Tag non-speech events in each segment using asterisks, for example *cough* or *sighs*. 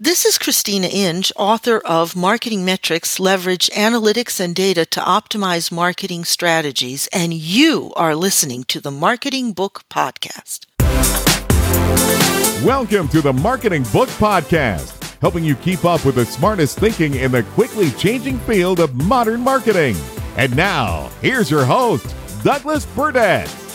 This is Christina Inge, author of Marketing Metrics Leverage Analytics and Data to Optimize Marketing Strategies, and you are listening to the Marketing Book Podcast. Welcome to the Marketing Book Podcast, helping you keep up with the smartest thinking in the quickly changing field of modern marketing. And now, here's your host, Douglas Burdett.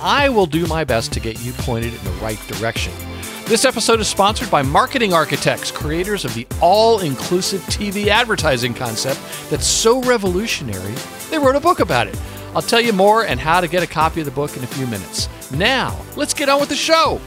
I will do my best to get you pointed in the right direction. This episode is sponsored by Marketing Architects, creators of the all inclusive TV advertising concept that's so revolutionary, they wrote a book about it. I'll tell you more and how to get a copy of the book in a few minutes. Now, let's get on with the show.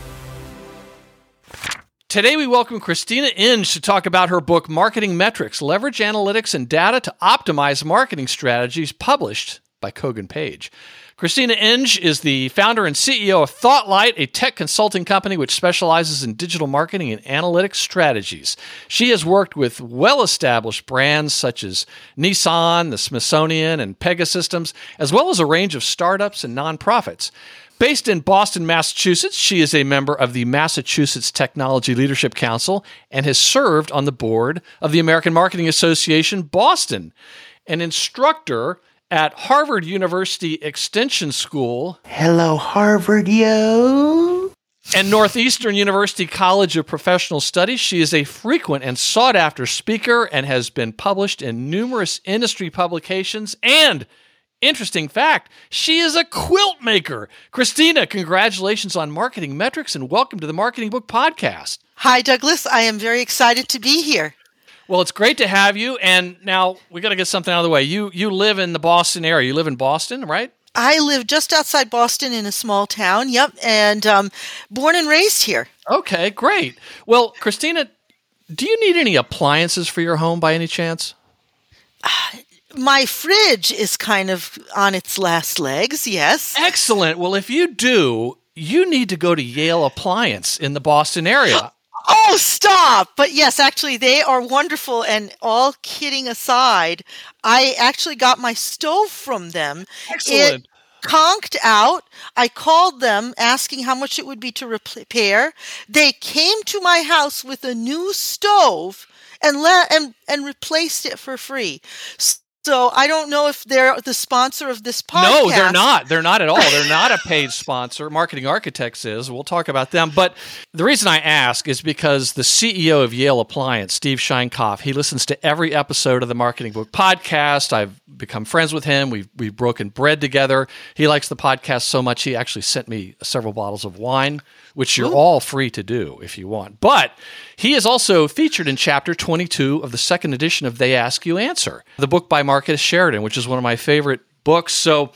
Today, we welcome Christina Inge to talk about her book, Marketing Metrics Leverage Analytics and Data to Optimize Marketing Strategies, published by Kogan Page. Christina Inge is the founder and CEO of ThoughtLight, a tech consulting company which specializes in digital marketing and analytics strategies. She has worked with well established brands such as Nissan, the Smithsonian, and Pegasystems, as well as a range of startups and nonprofits. Based in Boston, Massachusetts, she is a member of the Massachusetts Technology Leadership Council and has served on the board of the American Marketing Association Boston. An instructor at Harvard University Extension School. Hello, Harvard, yo. And Northeastern University College of Professional Studies. She is a frequent and sought after speaker and has been published in numerous industry publications. And interesting fact, she is a quilt maker. Christina, congratulations on marketing metrics and welcome to the Marketing Book Podcast. Hi, Douglas. I am very excited to be here. Well, it's great to have you. And now we got to get something out of the way. You you live in the Boston area. You live in Boston, right? I live just outside Boston in a small town. Yep, and um, born and raised here. Okay, great. Well, Christina, do you need any appliances for your home by any chance? Uh, my fridge is kind of on its last legs. Yes. Excellent. Well, if you do, you need to go to Yale Appliance in the Boston area. *gasps* Oh, stop! But yes, actually, they are wonderful. And all kidding aside, I actually got my stove from them. Excellent. It conked out. I called them asking how much it would be to repair. They came to my house with a new stove and let and and replaced it for free. So I don't know if they're the sponsor of this podcast. No, they're not. They're not at all. They're not a paid sponsor. Marketing Architects is. We'll talk about them. But the reason I ask is because the CEO of Yale Appliance, Steve Sheinkopf, he listens to every episode of the Marketing Book podcast. I've become friends with him. We've we've broken bread together. He likes the podcast so much he actually sent me several bottles of wine which you're Ooh. all free to do if you want. But he is also featured in chapter 22 of the second edition of They Ask You Answer, the book by Marcus Sheridan, which is one of my favorite books. So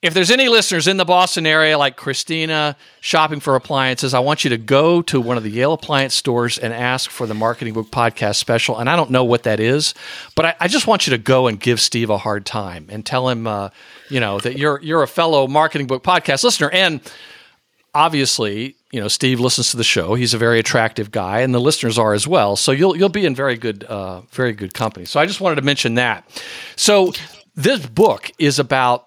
if there's any listeners in the Boston area like Christina shopping for appliances, I want you to go to one of the Yale appliance stores and ask for the Marketing Book Podcast special. And I don't know what that is, but I, I just want you to go and give Steve a hard time and tell him, uh, you know, that you're you're a fellow Marketing Book Podcast listener. And obviously, you know, Steve listens to the show. He's a very attractive guy, and the listeners are as well. So you'll you'll be in very good uh, very good company. So I just wanted to mention that. So this book is about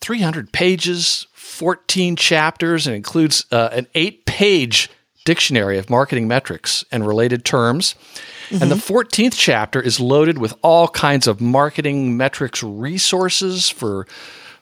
300 pages, 14 chapters, and includes uh, an eight page dictionary of marketing metrics and related terms. Mm-hmm. And the 14th mm-hmm. chapter is loaded with all kinds of marketing metrics resources for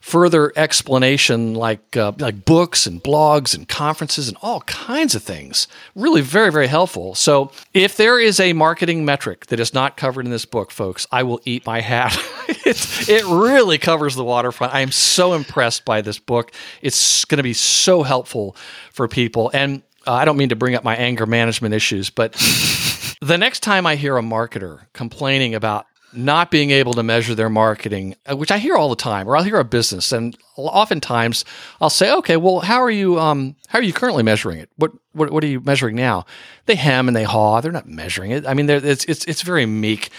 further explanation like uh, like books and blogs and conferences and all kinds of things. Really very very helpful. So, if there is a marketing metric that is not covered in this book, folks, I will eat my hat. *laughs* it, it really covers the waterfront. I am so impressed by this book. It's going to be so helpful for people and uh, I don't mean to bring up my anger management issues, but *laughs* the next time I hear a marketer complaining about not being able to measure their marketing, uh, which I hear all the time, or I'll hear a business, and oftentimes I'll say, "Okay, well, how are you? Um, how are you currently measuring it? What, what, what are you measuring now?" They hem and they haw. They're not measuring it. I mean, it's it's it's very meek.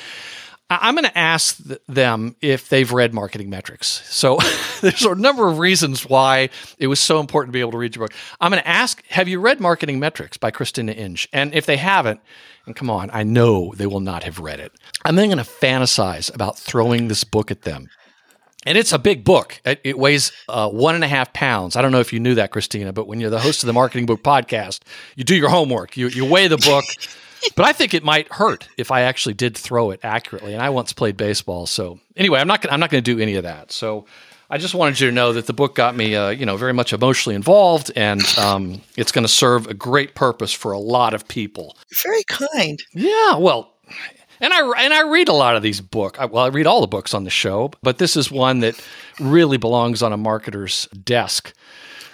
I'm going to ask them if they've read marketing metrics. So *laughs* there's a number of reasons why it was so important to be able to read your book. I'm going to ask, have you read Marketing Metrics by Christina Inge? And if they haven't, and come on, I know they will not have read it. I'm then going to fantasize about throwing this book at them. And it's a big book. It, it weighs uh, one and a half pounds. I don't know if you knew that, Christina, but when you're the host of the Marketing Book Podcast, you do your homework. You, you weigh the book but I think it might hurt if I actually did throw it accurately. And I once played baseball, so anyway, I'm not I'm not going to do any of that. So I just wanted you to know that the book got me, uh, you know, very much emotionally involved, and um, it's going to serve a great purpose for a lot of people. Very kind. Yeah, well, and I and I read a lot of these books. Well, I read all the books on the show, but this is one that really belongs on a marketer's desk.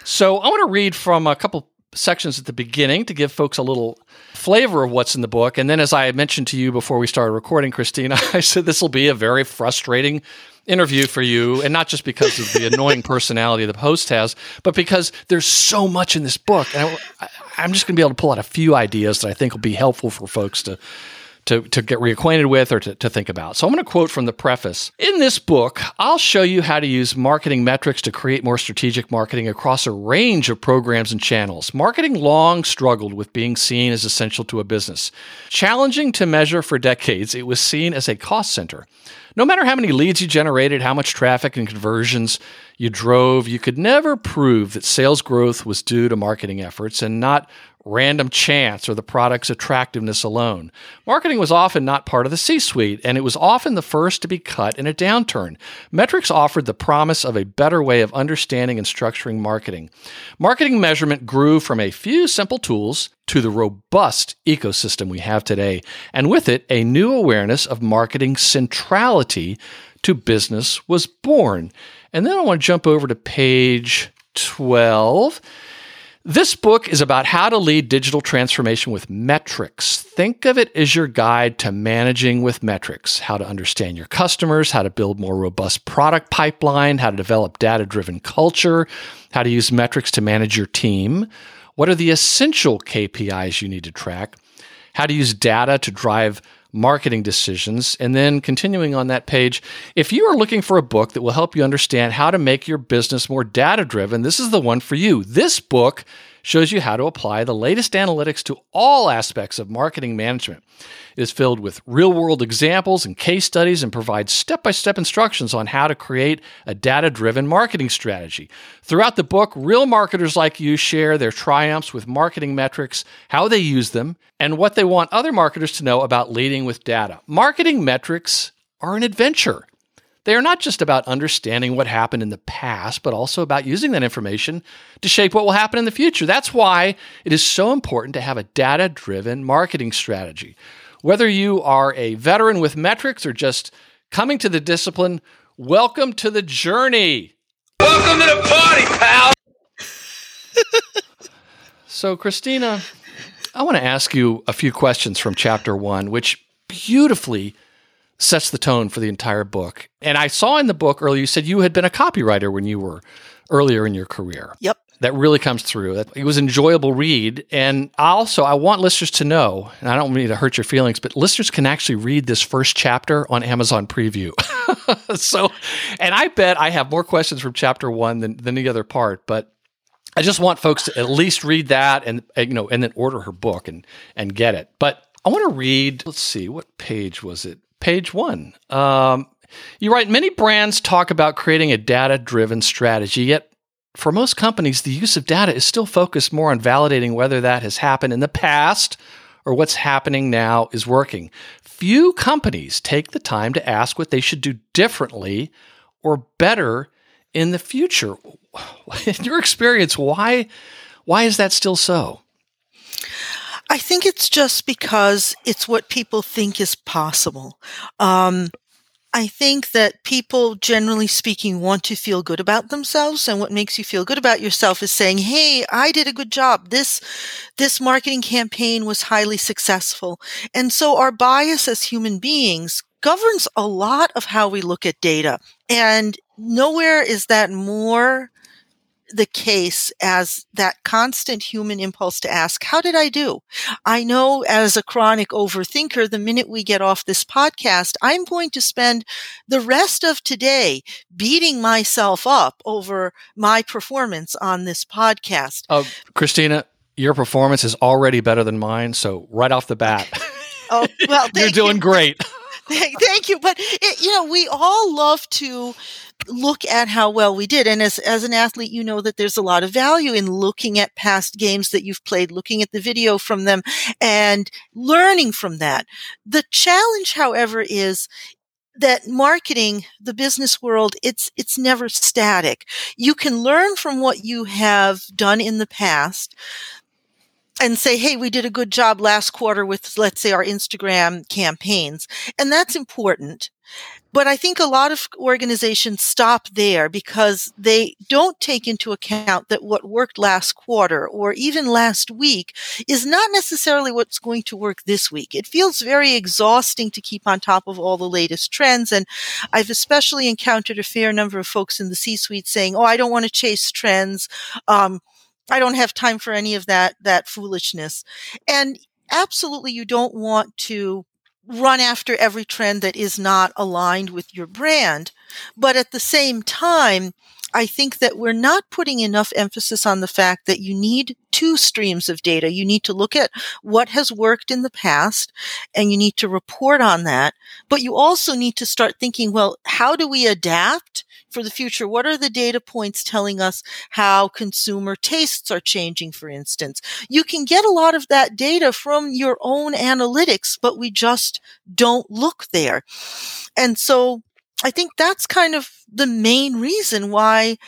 So I want to read from a couple sections at the beginning to give folks a little flavor of what's in the book. And then, as I mentioned to you before we started recording, Christina, *laughs* I said this will be a very frustrating interview for you, and not just because of the annoying personality the host has, but because there's so much in this book. And I, I'm just going to be able to pull out a few ideas that I think will be helpful for folks to to, to get reacquainted with or to, to think about. So I'm going to quote from the preface. In this book, I'll show you how to use marketing metrics to create more strategic marketing across a range of programs and channels. Marketing long struggled with being seen as essential to a business. Challenging to measure for decades, it was seen as a cost center. No matter how many leads you generated, how much traffic and conversions you drove, you could never prove that sales growth was due to marketing efforts and not random chance or the product's attractiveness alone. Marketing was often not part of the C suite, and it was often the first to be cut in a downturn. Metrics offered the promise of a better way of understanding and structuring marketing. Marketing measurement grew from a few simple tools to the robust ecosystem we have today, and with it, a new awareness of marketing centrality to business was born. And then I want to jump over to page 12. This book is about how to lead digital transformation with metrics. Think of it as your guide to managing with metrics, how to understand your customers, how to build more robust product pipeline, how to develop data-driven culture, how to use metrics to manage your team. What are the essential KPIs you need to track? How to use data to drive marketing decisions. And then continuing on that page, if you are looking for a book that will help you understand how to make your business more data driven, this is the one for you. This book shows you how to apply the latest analytics to all aspects of marketing management. It is filled with real world examples and case studies and provides step by step instructions on how to create a data driven marketing strategy. Throughout the book, real marketers like you share their triumphs with marketing metrics, how they use them, and what they want other marketers to know about leading with data. Marketing metrics are an adventure. They are not just about understanding what happened in the past, but also about using that information to shape what will happen in the future. That's why it is so important to have a data driven marketing strategy. Whether you are a veteran with metrics or just coming to the discipline, welcome to the journey. Welcome to the party, pal. *laughs* so, Christina, I want to ask you a few questions from chapter one, which beautifully sets the tone for the entire book. And I saw in the book earlier, you said you had been a copywriter when you were earlier in your career. Yep. That really comes through. It was an enjoyable read. And also, I want listeners to know, and I don't mean to hurt your feelings, but listeners can actually read this first chapter on Amazon Preview. *laughs* so, and I bet I have more questions from chapter one than, than the other part, but I just want folks to at least read that and, you know, and then order her book and, and get it. But I want to read, let's see, what page was it? Page one. Um, you write many brands talk about creating a data driven strategy, yet for most companies, the use of data is still focused more on validating whether that has happened in the past or what's happening now is working. Few companies take the time to ask what they should do differently or better in the future. *laughs* In your experience, why why is that still so? I think it's just because it's what people think is possible. Um, I think that people, generally speaking, want to feel good about themselves, and what makes you feel good about yourself is saying, "Hey, I did a good job. This this marketing campaign was highly successful." And so, our bias as human beings governs a lot of how we look at data. And nowhere is that more the case as that constant human impulse to ask, how did I do? I know as a chronic overthinker, the minute we get off this podcast, I'm going to spend the rest of today beating myself up over my performance on this podcast. Oh, Christina, your performance is already better than mine. So right off the bat, *laughs* oh, well, *laughs* you're doing you. great. *laughs* Thank you. But it, you know, we all love to look at how well we did. And as, as an athlete, you know that there's a lot of value in looking at past games that you've played, looking at the video from them and learning from that. The challenge, however, is that marketing, the business world, it's, it's never static. You can learn from what you have done in the past and say, hey, we did a good job last quarter with, let's say, our Instagram campaigns. And that's important. But I think a lot of organizations stop there because they don't take into account that what worked last quarter or even last week is not necessarily what's going to work this week. It feels very exhausting to keep on top of all the latest trends. And I've especially encountered a fair number of folks in the C suite saying, Oh, I don't want to chase trends. Um, I don't have time for any of that, that foolishness. And absolutely you don't want to run after every trend that is not aligned with your brand. But at the same time, I think that we're not putting enough emphasis on the fact that you need two streams of data. You need to look at what has worked in the past and you need to report on that. But you also need to start thinking, well, how do we adapt for the future? What are the data points telling us how consumer tastes are changing, for instance? You can get a lot of that data from your own analytics, but we just don't look there. And so I think that's kind of the main reason why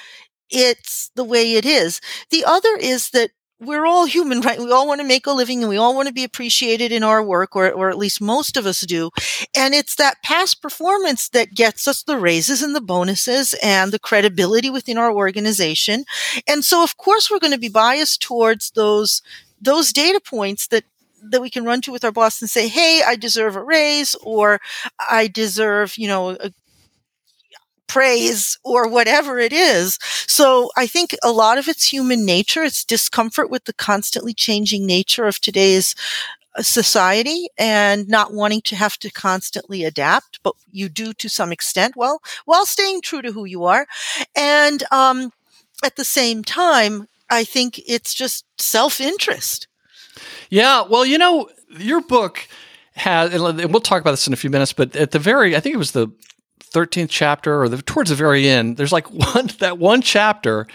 it's the way it is. The other is that we're all human, *laughs* right? We all want to make a living and we all want to be appreciated in our work, or, or at least most of us do. And it's that past performance that gets us the raises and the bonuses and the credibility within our organization. And so, of course, we're going to be biased towards those, those data points that that we can run to with our boss and say, Hey, I deserve a raise or I deserve, you know, a praise or whatever it is. So I think a lot of it's human nature. It's discomfort with the constantly changing nature of today's uh, society and not wanting to have to constantly adapt, but you do to some extent, well, while staying true to who you are. And, um, at the same time, I think it's just self interest. Yeah. Well, you know, your book has, and we'll talk about this in a few minutes, but at the very, I think it was the 13th chapter or the, towards the very end, there's like *laughs* one, that one chapter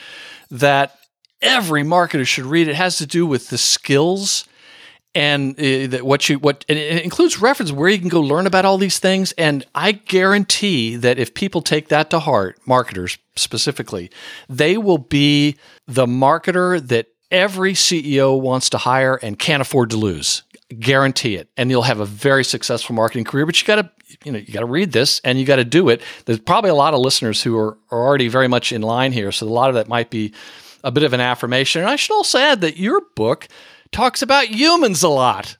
that every marketer should read. It has to do with the skills and uh, what you what and it includes reference where you can go learn about all these things and i guarantee that if people take that to heart marketers specifically they will be the marketer that every ceo wants to hire and can't afford to lose guarantee it and you'll have a very successful marketing career but you got to you know, you got to read this and you got to do it. There's probably a lot of listeners who are, are already very much in line here. So a lot of that might be a bit of an affirmation. And I should also add that your book talks about humans a lot.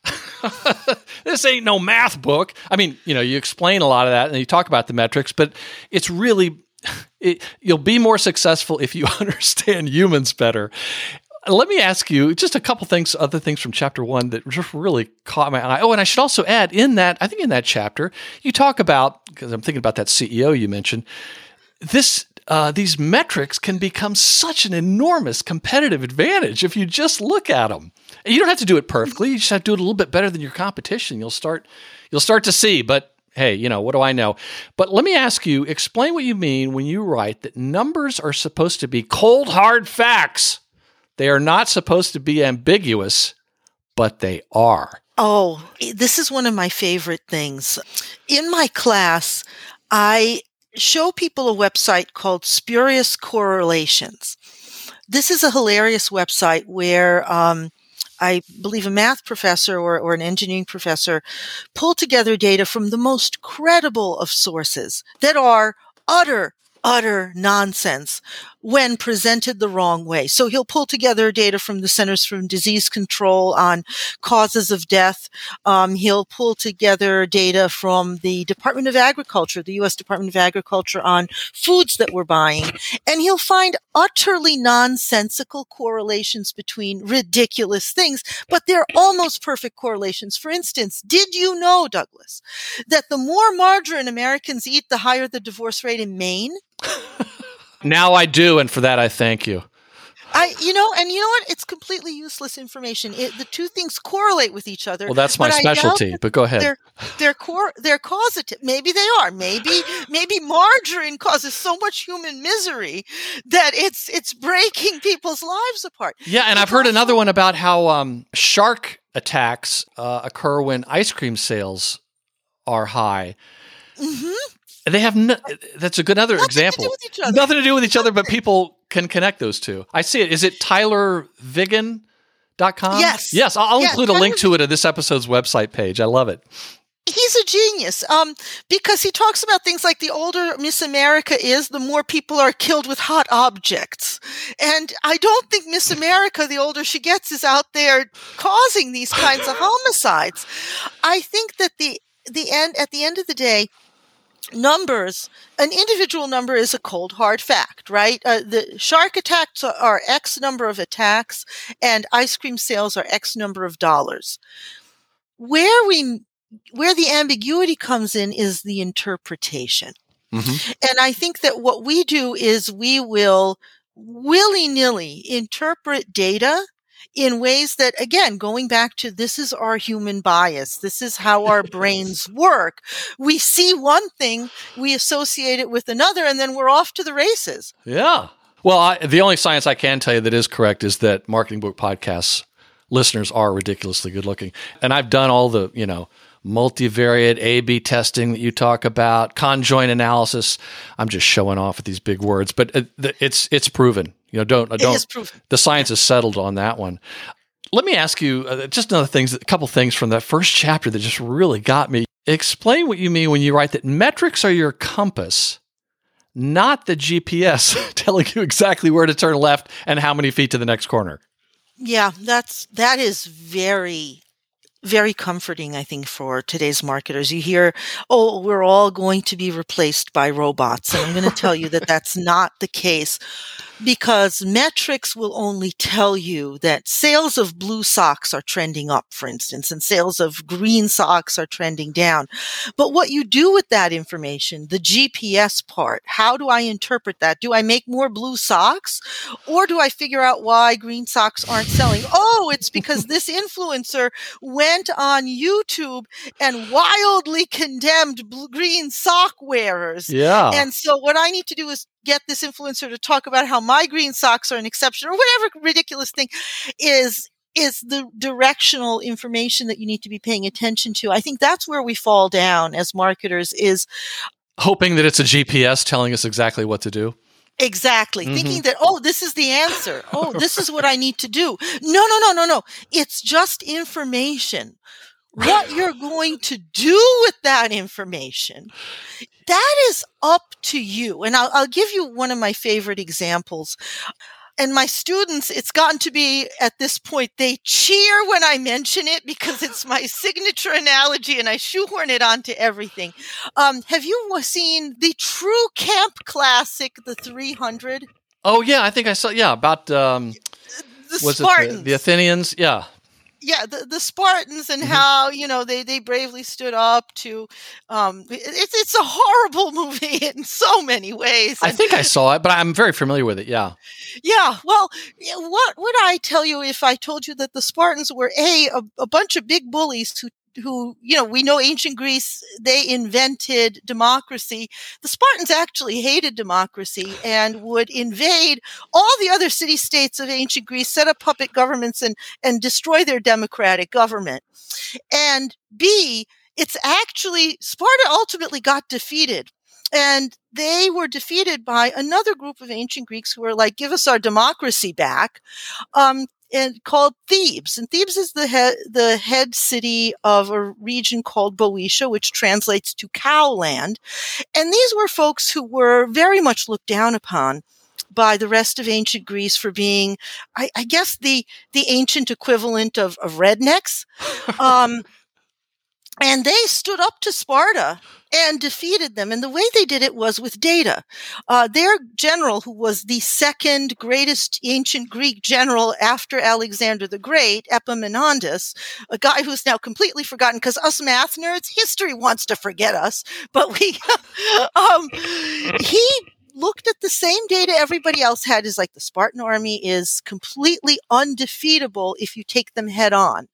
*laughs* this ain't no math book. I mean, you know, you explain a lot of that and you talk about the metrics, but it's really *laughs* it, you'll be more successful if you *laughs* understand humans better let me ask you just a couple things, other things from chapter one that just really caught my eye. Oh, and I should also add in that, I think in that chapter, you talk about, because I'm thinking about that CEO you mentioned, this uh, these metrics can become such an enormous competitive advantage if you just look at them. And you don't have to do it perfectly. You just have to do it a little bit better than your competition. You'll start you'll start to see. But hey, you know what do I know? But let me ask you: explain what you mean when you write that numbers are supposed to be cold hard facts. They are not supposed to be ambiguous, but they are. Oh, this is one of my favorite things. In my class, I show people a website called Spurious Correlations. This is a hilarious website where um, I believe a math professor or, or, an engineering professor pulled together data from the most credible of sources that are utter, utter nonsense when presented the wrong way. So he'll pull together data from the Centers for Disease Control on causes of death. Um, he'll pull together data from the Department of Agriculture, the U.S. Department of Agriculture on foods that we're buying. And he'll find utterly nonsensical correlations between ridiculous things, but they're almost perfect correlations. For instance, did you know, Douglas, that the more margarine Americans eat, the higher the divorce rate in Maine? *laughs* Now I do, and for that I thank you. I, you know, and you know what? It's completely useless information. It, the two things correlate with each other. Well, that's my but I doubt specialty, that but go ahead. They're they're cor- they're causative. Maybe they are. Maybe maybe margarine causes so much human misery that it's it's breaking people's lives apart. Yeah, and I've heard another one about how um, shark attacks uh, occur when ice cream sales are high. Mhm. They have no, that's a good other Nothing to do example. with each other. Nothing to do with each other, but people can connect those two. I see it. Is it tylervigen.com? Yes. Yes, I'll, I'll Yeah, include a link to it at this episode's website page. I love it. he's a genius um, because he talks about things like the older Miss America is, the more people are killed with hot objects. And I don't think Miss America, the older she gets, is out there causing these kinds of homicides. I think that the the end at the end of the day, numbers an individual number is a cold hard fact right? Uh, the shark attacks are, x number of attacks and ice cream sales are x number of dollars. Where we where the ambiguity comes in is the interpretation. Mhm. and i think that what we do is we will willy-nilly interpret data in ways that again going back to this is our human bias this is how our brains work we see one thing we associate it with another and then we're off to the races Yeah. Well, I, the only science I can tell you that is correct is that Marketing Book Podcasts listeners are ridiculously good looking. And I've done all the, you know, multivariate A B testing that you talk about, conjoint analysis. I'm just showing off with these big words, but it, it's it's proven. You know, don't don't is proven. the science is settled on that one. Let me ask you uh, just another things, a couple things from that first chapter that just really got me. Explain what you mean when you write that metrics are your compass, not the GPS *laughs* telling you exactly where to turn left and how many feet to the next corner. yeah that's that is very very comforting i think for today's marketers. You hear oh we're all going to be replaced by robots and i'm going to tell you that that's not the case because metrics will only tell you that sales of blue socks are trending up, for instance, and sales of green socks are trending down. But what you do with that information, the GPS part, how do I interpret that? Do I make more blue socks or do I figure out why green socks aren't selling? Oh, it's because this influencer went on YouTube and wildly condemned blue, green sock wearers. Yeah. And so what I need to do is get this influencer to talk about how my green socks are an exception or whatever ridiculous thing is is the directional information that you need to be paying attention to. I think that's where we fall down as marketers is Hoping that it's a GPS telling us exactly what to do. exactly Mhm. thinking that oh this is the answer. Oh, this is what I need to do. No, no, no, no, no. It's just information. What you're going to do with that information that is up to you. And I'll, I'll give you one of my favorite examples. And my students, it's gotten to be at this point, they cheer when I mention it because it's my *laughs* signature analogy and I shoehorn it onto everything. Um, have you seen the true camp classic, the 300? Oh yeah, I think I saw. Yeah, about um, The was Spartans. it the, the Athenians? Yeah, yeah, the, the Spartans and Mhm. how you know they they bravely stood up to. Um, it's it's a horrible *laughs* movie in so many ways. I and- think I saw it, but I'm very familiar with it. Yeah, Yeah, well, what would I tell you if I told you that the Spartans were a a, a bunch of big bullies who who you know we know ancient Greece they invented democracy. The Spartans actually hated democracy and would invade all the other city states of ancient Greece, set up puppet governments and and destroy their democratic government. And B, it's actually Sparta ultimately got defeated and they were defeated by another group of ancient Greeks who were like, "Give us our democracy back," um, and called Thebes. And Thebes is the head the head city of a region called Boeotia, which translates to cow land. And these were folks who were very much looked down upon by the rest of ancient Greece for being, I, I guess, the the ancient equivalent of, of rednecks. *laughs* Um, and they stood up to Sparta and defeated them. And the way they did it was with data. Uh, their general, who was the second greatest ancient Greek general after Alexander the Great, Epaminondas, a guy who's now completely forgotten because us math nerds, history wants to forget us. But we, *laughs* um, he looked at the same data everybody else had is like the Spartan army is completely undefeatable if you take them head on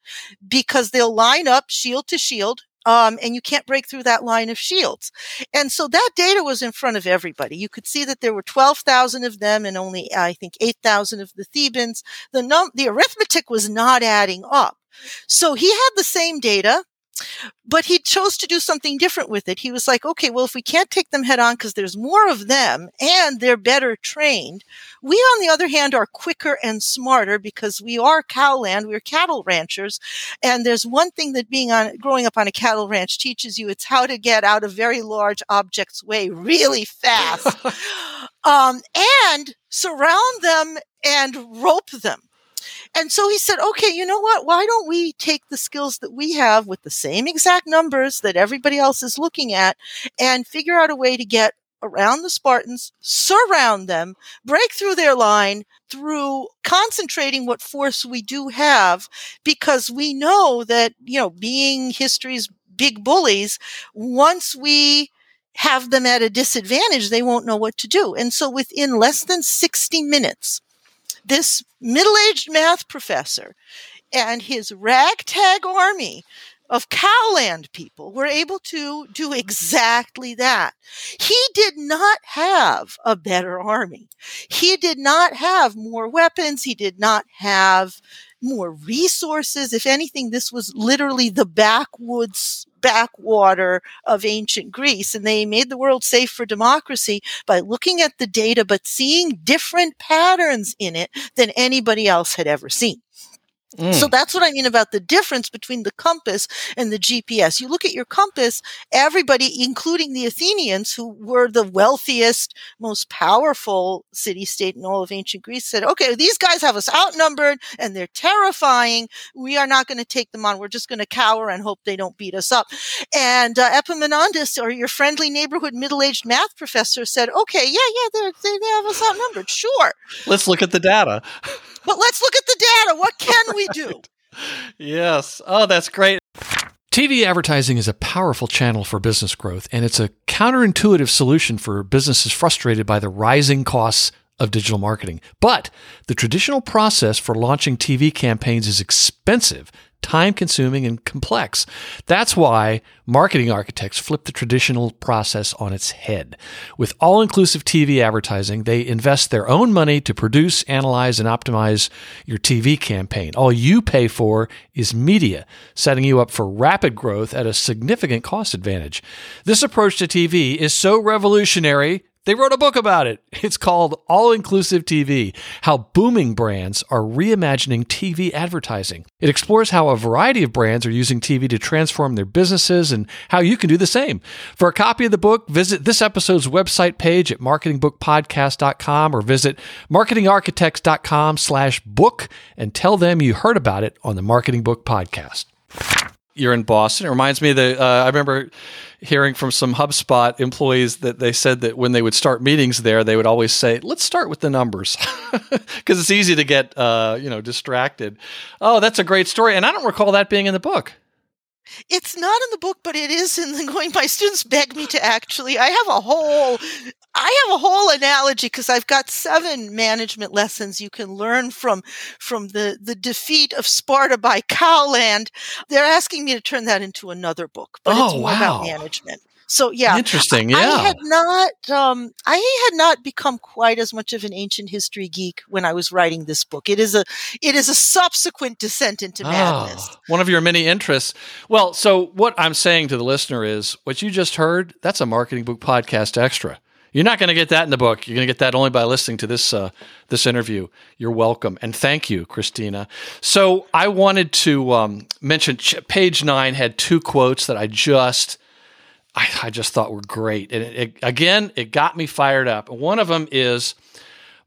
because they'll line up shield to shield. Um, and you can't break through that line of shields. And so that data was in front of everybody. You could see that there were 12,000 of them and only, I think, 8,000 of the Thebans. The num- the arithmetic was not adding up. So he had the same data but he chose to do something different with it. He was like, okay, well, if we can't take them head on because there's more of them and they're better trained, we, on the other hand, are quicker and smarter because we are cowland, we're cattle ranchers. And there's one thing that being on, growing up on a cattle ranch teaches you it's how to get out of very large objects way really fast. *laughs* um, and surround them and rope them. And so he said, okay, you know what? Why don't we take the skills that we have with the same exact numbers that everybody else is looking at and figure out a way to get around the Spartans, surround them, break through their line through concentrating what force we do have because we know that, you know, being history's big bullies, once we have them at a disadvantage, they won't know what to do. And so within less than 60 minutes, this middle aged math professor and his ragtag army of cowland people were able to do mm-hmm. exactly that. He did not have a better army. He did not have more weapons. He did not have more resources. If anything, this was literally the backwoods backwater of ancient Greece. And they made the world safe for democracy by looking at the data, but seeing different patterns in it than anybody else had ever seen. Mm. So that's what I mean about the difference between the compass and the GPS. You look at your compass, everybody, including the Athenians, who were the wealthiest, most powerful city state in all of ancient Greece, said, okay, these guys have us outnumbered and they're terrifying. We are not going to take them on. We're just going to cower and hope they don't beat us up. And uh, Epaminondas, or your friendly neighborhood middle aged math professor, said, okay, yeah, yeah, they they have us outnumbered. Sure. Let's look at the data. But let's look at the data. What can *laughs* we do? yes. Oh, that's great. TV advertising is a powerful channel for business growth, and it's a counterintuitive solution for businesses frustrated by the rising costs of digital marketing. But the traditional process for launching TV campaigns is expensive time consuming and complex. That's why marketing architects flip the traditional process on its head. With all inclusive TV advertising, they invest their own money to produce, analyze, and optimize your TV campaign. All you pay for is media, setting you up for rapid growth at a significant cost advantage. This approach to TV is so revolutionary they wrote a book about it. *laughs* It's called All Inclusive TV How Booming Brands Are Reimagining TV Advertising. It explores how a variety of brands are using TV to transform their businesses and how you can do the same. For a copy of the book, visit this episode's website page at marketingbookpodcast.com or visit marketingarchitects.com slash book and tell them you heard about it on the Marketing Book Podcast. You're in Boston. It reminds me that uh, I remember hearing from some HubSpot employees that they said that when they would start meetings there, they would always say, "Let's start with the numbers," *laughs* because it's easy to get uh, you know distracted. Oh, that's a great story, and I don't recall that being in the book. It's not in the book, but it is in the *laughs* going. My students beg me to actually. I have a whole I have a whole analogy because I've got seven management lessons you can learn from from the the defeat of Sparta by Cowland. They're asking me to turn that into another book, but oh, it's more wow. about management. So yeah, interesting. Yeah, I, had not, um, I had not become quite as much of an ancient history geek when I was writing this book. It is a, it is a subsequent descent into oh, madness. One of your many interests. Well, so what I'm saying to the listener is, what you just heard, that's a marketing book podcast extra. You're not going to get that in the book. You're going to get that only by listening to this uh, this interview. You're welcome, and thank you, Christina. So I wanted to um, mention page nine had two quotes that I just I, I just thought were great, and it, it, again, it got me fired up. One of them is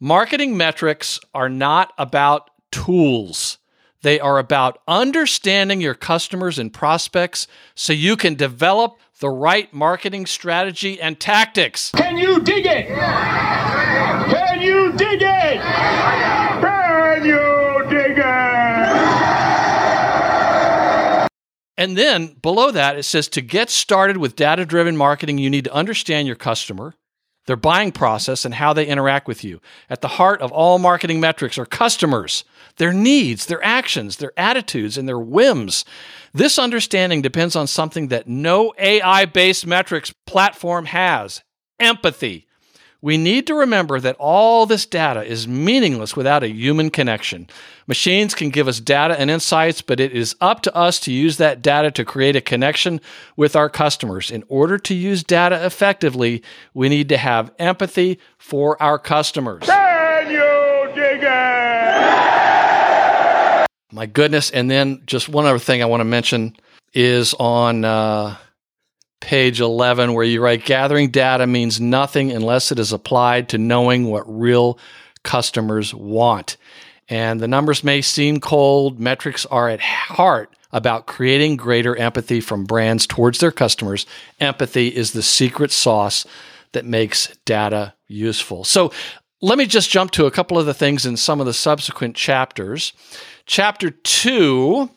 Marketing metrics are not about tools. They are about understanding your customers and prospects so you can develop the right marketing strategy and tactics. Can you dig it? Can you dig it? Can you And then below that, it says to get started with data driven marketing, you need to understand your customer, their buying process, and how they interact with you. At the heart of all marketing metrics are customers, their needs, their actions, their attitudes, and their whims. This understanding depends on something that no AI based metrics platform has empathy. We need to remember that all this data is meaningless without a human connection. Machines can give us data and insights, but it is up to us to use that data to create a connection with our customers. In order to use data effectively, we need to have empathy for our customers. Can you dig it? My goodness. And then just one other thing I want to mention is on uh, page 11, where you write gathering data means nothing unless it is applied to knowing what real customers want. And the numbers may seem cold, metrics are at heart about creating greater empathy from brands towards their customers. Empathy is the secret sauce that makes data useful. So let me just jump to a couple of the things in some of the subsequent chapters. Chapter two,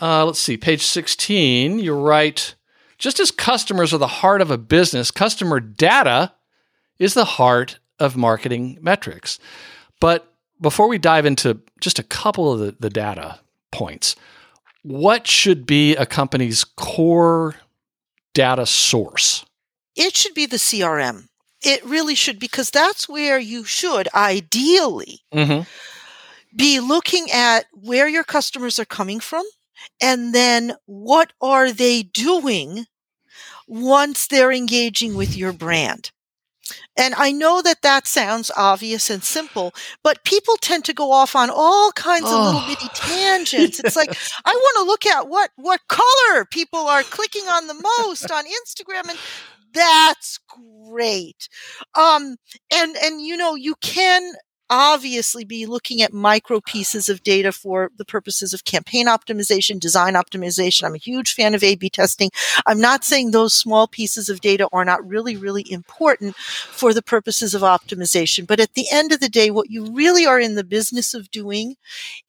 uh, let's see, page 16, you write just as customers are the heart of a business, customer data is the heart of marketing metrics. But before we dive into just a couple of the, the data points, what should be a company's core data source? It should be the CRM. It really should, because that's where you should ideally Mm-hmm. be looking at where your customers are coming from and then what are they doing once they're engaging with your brand. And I know that that sounds obvious and simple, but people tend to go off on all kinds of little Oh. bitty *laughs* tangents. It's like I want to look at what what color people are clicking on the most on Instagram and that's great. Um and and you know you can obviously be looking at micro pieces of data for the purposes of campaign optimization, design optimization. I'm a huge fan of A B testing. I'm not saying those small pieces of data are not really, really important for the purposes of optimization. But at the end of the day, what you really are in the business of doing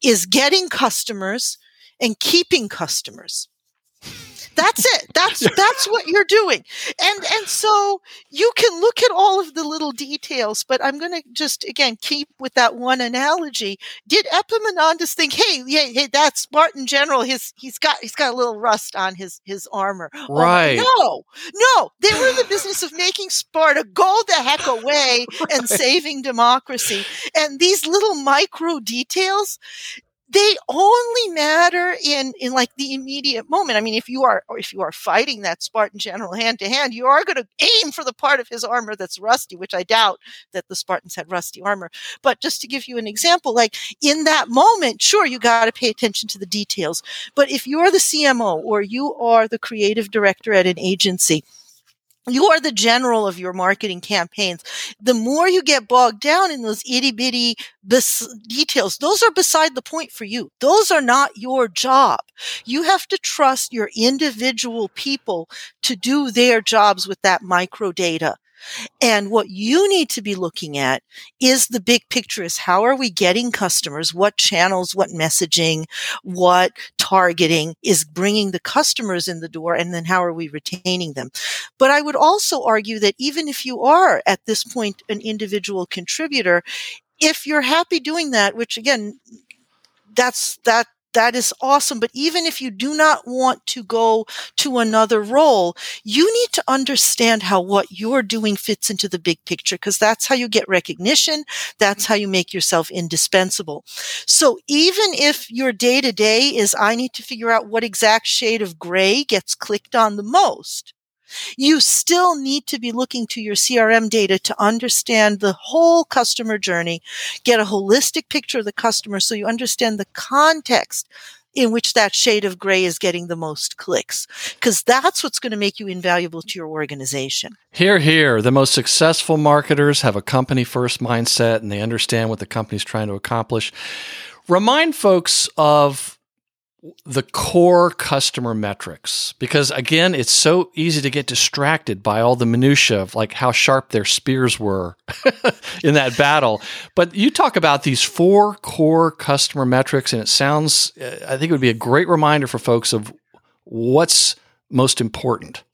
is getting customers and keeping customers. That's it. That's that's what you're doing. And and so you can look at all of the little details, but I'm going to just again keep with that one analogy. Did Epaminondas think, "Hey, yeah, hey, that Spartan general, his he's got he's got a little rust on his his armor." Oh, Right. no, no, they were in the business of making Sparta go the heck away *laughs* and saving democracy. And these little micro details, they only matter in in like the immediate moment. I mean, if you are if you are fighting that Spartan general hand to hand, you are going to aim for the part of his armor that's rusty, which I doubt that the Spartans had rusty armor. But just to give you an example, like in that moment, sure, you got to pay attention to the details. But if you're the CMO or you are the creative director at an agency, you are the general of your marketing campaigns. The more you get bogged down in those itty bitty bes- details, those are beside the point for you. Those are not your job. You have to trust your individual people to do their jobs with that micro data. And what you need to be looking at is the big picture is how are we getting customers? What channels, what messaging, what targeting is bringing the customers in the door? And then how are we retaining them? But I would also argue that even if you are at this point an individual contributor, if you're happy doing that, which again, that's that that is awesome. But even if you do not want to go to another role, you need to understand how what you're doing fits into the big picture because that's how you get recognition. That's how you make yourself indispensable. So even if your day to day is, I need to figure out what exact shade of gray gets clicked on the most. You still need to be looking to your CRM data to understand the whole customer journey, get a holistic picture of the customer so you understand the context in which that shade of gray is getting the most clicks because that's what's going to make you invaluable to your organization. Here, here, the most successful marketers have a company first mindset and they understand what the company's trying to accomplish. Remind folks of the core customer metrics because again it's so easy to get distracted by all the minutia of like how sharp their spears were *laughs* in that battle. But you talk about these four core customer metrics and it sounds uh, i think it would be a great reminder for folks of what's most important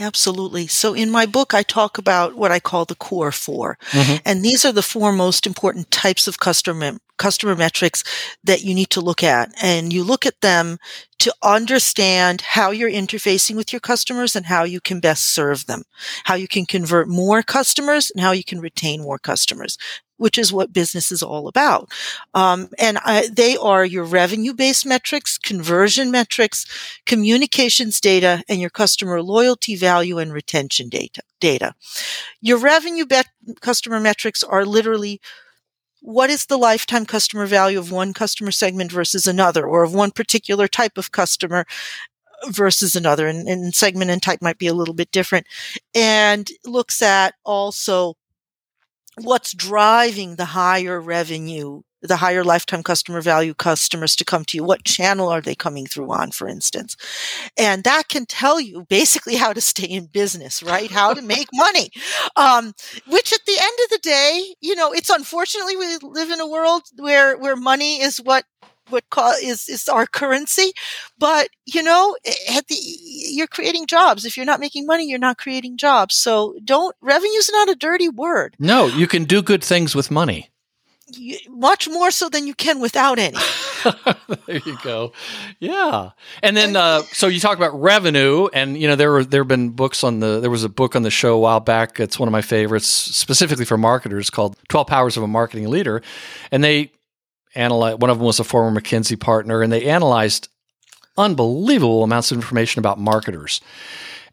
Absolutely. So in my book, I talk about what I call the core 4 Mhm. And these are the four most important types of customer, customer metrics that you need to look at. And you look at them to understand how you're interfacing with your customers and how you can best serve them, how you can convert more customers and how you can retain more customers, which is what business is all about. Um, and I, they are your revenue based metrics, conversion metrics, communications data, and your customer loyalty value and retention data. Data. Your revenue bet- customer metrics are literally what is the lifetime customer value of one customer segment versus another, or of one particular type of customer versus another, and, and segment and type might be a little bit different, and looks at also what's driving the higher revenue, the higher lifetime customer value customers to come to you. What channel are they coming through on, for instance? And that can tell you basically how to stay in business, right? How to make money. Um, which at the end of the day, you know, it's unfortunately we live in a world where, where money is what what co- is is our currency. But you know at the you're creating jobs. If you're not making money you're not creating jobs. So don't revenue's not a dirty word. No you can do good things with money. You, much more so than you can without any. *laughs* There you go. Yeah. And then uh, so you talk about revenue and you know there were there have been books on the there was a book on the show a while back. It's one of my favorites specifically for marketers called 12 powers of a marketing leader. And they analyzed one of them was a former mckinsey partner and they analyzed unbelievable amounts of information about marketers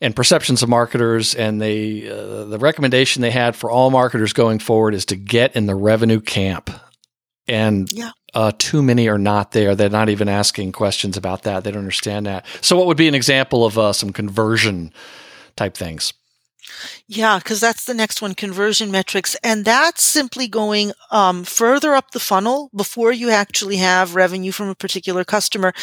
and perceptions of marketers and they uh, the recommendation they had for all marketers going forward is to get in the revenue camp. And yeah. uh, too many are not there. They're not even asking questions about that. They don't understand that. So what would be an example of uh, some conversion type things yeah, because that's the next one, conversion metrics. And that's simply going um, further up the funnel before you actually have revenue from a particular customer.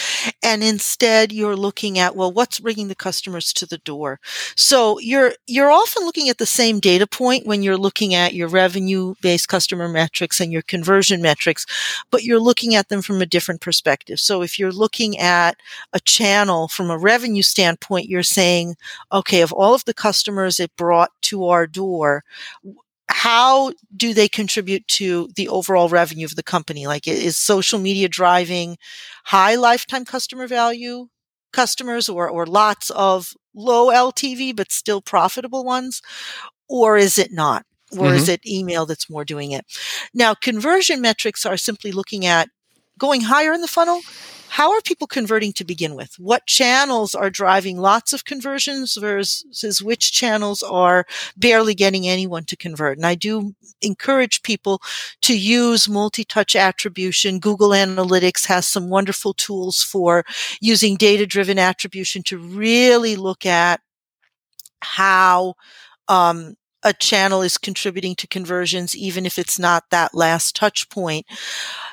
And instead you're looking at, well, what's bringing the customers to the door? So you're, you're often looking at the same data point when you're looking at your revenue based customer metrics and your conversion metrics, but you're looking at them from a different perspective. So if you're looking at a channel from a revenue standpoint, you're saying, okay, of all of the customers it brought to our door how do they contribute to the overall revenue of the company? Like is social media driving high lifetime customer value customers or or lots of low ltv but still profitable ones? Or is it not? Or mm-hmm. is it email that's more doing it? Now conversion metrics are simply looking at going higher in the funnel how are people converting to begin with? What channels are driving lots of conversions versus which channels are barely getting anyone to convert? And I do encourage people to use multi-touch attribution. Google Analytics has some wonderful tools for using data-driven attribution to really look at how um, a channel is contributing to conversions, even if it's not that last touch point.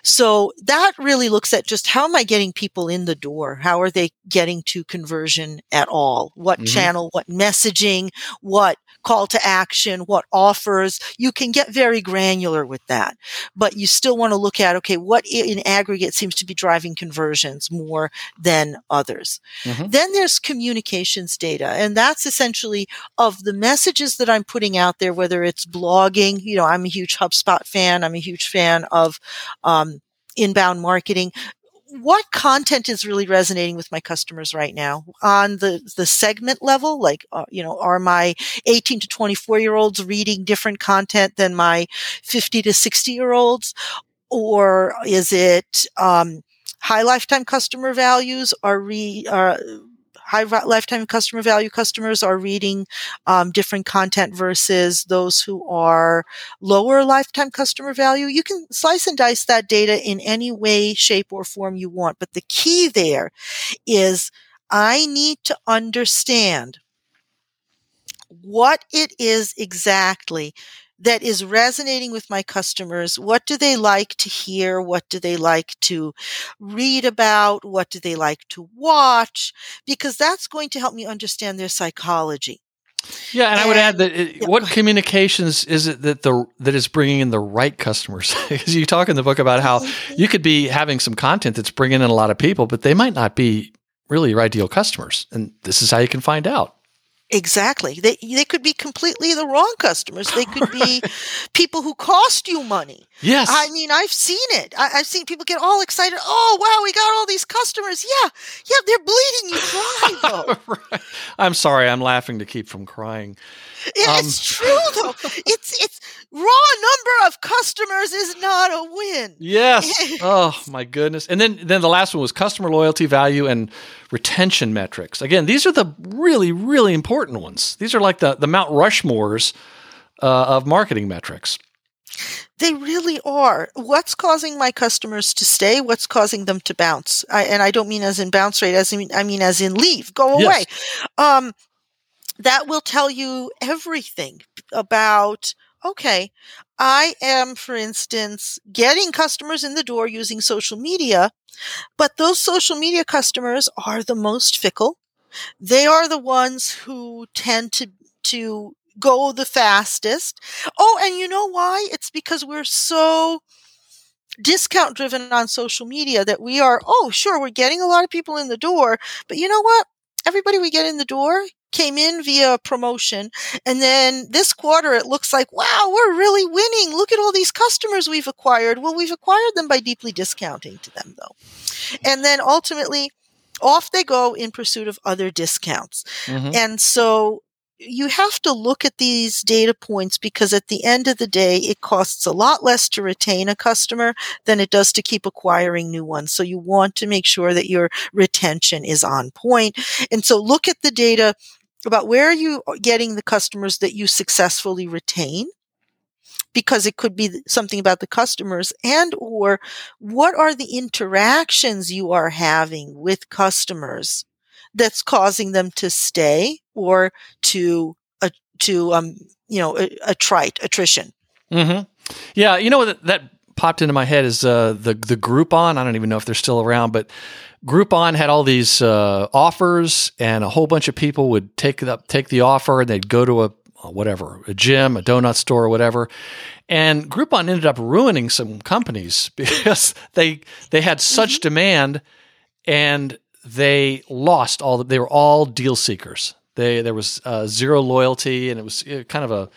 So that really looks at just how am I getting people in the door? How are they getting to conversion at all? What mm-hmm. channel, what messaging, what call to action, what offers. You can get very granular with that, but you still want to look at, okay, what in aggregate seems to be driving conversions more than others. Mm-hmm. Then there's communications data, and that's essentially of the messages that I'm putting out there, whether it's blogging, you know, I'm a huge HubSpot fan. I'm a huge fan of, um, inbound marketing what content is really resonating with my customers right now? On the the segment level like uh, you know are my 18 to 24 year olds reading different content than my 50 to 60 year olds? Or is it um, high lifetime customer values? Are re are high lifetime customer value customers are reading um, different content versus those who are lower lifetime customer value. You can slice and dice that data in any way, shape, or form you want. But the key there is I need to understand what it is exactly that is resonating with my customers. What do they like to hear? What do they like to read about? What do they like to watch? Because that's going to help me understand their psychology. Yeah, and, I would add that it, yeah, what communications is it that the that is bringing in the right customers? *laughs* Because you talk in the book about how mm-hmm. you could be having some content that's bringing in a lot of people, but they might not be really your ideal customers, and this is how you can find out. Exactly. They they could be completely the wrong customers. They could be *laughs* people who cost you money. Yes, I mean, I've seen it. I, I've seen people get all excited. Oh, wow, we got all these customers. Yeah, yeah, they're bleeding you dry, *laughs* though. Right. I'm sorry, I'm laughing to keep from crying. Yeah, Um, it's true, though. It's it's raw number of customers is not a win. Yes. *laughs* oh my goodness. And then then the last one was customer loyalty value and retention metrics. Again, these are the really really important ones. These are like the the Mount Rushmores uh, of marketing metrics. They really are. What's causing my customers to stay? What's causing them to bounce? I, and I don't mean as in bounce rate, as in, I mean as in leave, go Yes. away. Um, that will tell you everything about, okay, I am, for instance, getting customers in the door using social media, but those social media customers are the most fickle. They are the ones who tend to, to go the fastest. Oh, and you know why? It's because we're so discount driven on social media that we are, oh, sure, we're getting a lot of people in the door, but you know what? Everybody we get in the door came in via promotion. And then this quarter, it looks like, wow, we're really winning. Look at all these customers we've acquired. Well, we've acquired them by deeply discounting to them, though. And then ultimately, off they go in pursuit of other discounts. Mhm. And so you have to look at these data points because at the end of the day, it costs a lot less to retain a customer than it does to keep acquiring new ones. So you want to make sure that your retention is on point. And so look at the data about where are you getting the customers that you successfully retain because it could be something about the customers and or what are the interactions you are having with customers that's causing them to stay or to uh, to um you know a- attrite attrition hmm Yeah, you know what that popped into my head is uh, the the Groupon. I don't even know if they're still around, but Groupon had all these uh, offers, and a whole bunch of people would take the take the offer, and they'd go to a whatever a gym, a donut store, or whatever. And Groupon ended up ruining some companies *laughs* because they they had such demand, and they lost all. The, they were all deal seekers. They there was uh, zero loyalty, and it was uh, kind of a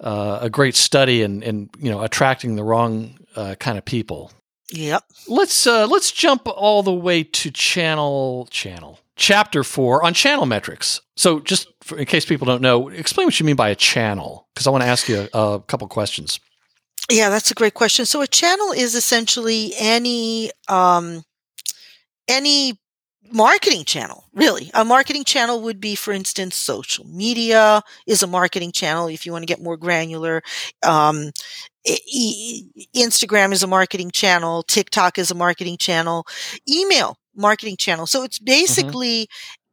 uh, a great study in, in you know attracting the wrong uh, kind of people. yep Let's uh, let's jump all the way to channel channel chapter four on channel metrics. So just for, in case people don't know, explain what you mean by a channel because I want to ask you a, a couple questions. yeah that's a great question so a channel is essentially any um any marketing channel really. A marketing channel would be for instance social media is a marketing channel if you want to get more granular. Um, instagram is a marketing channel. Tiktok is a marketing channel. Email marketing channel. So it's basically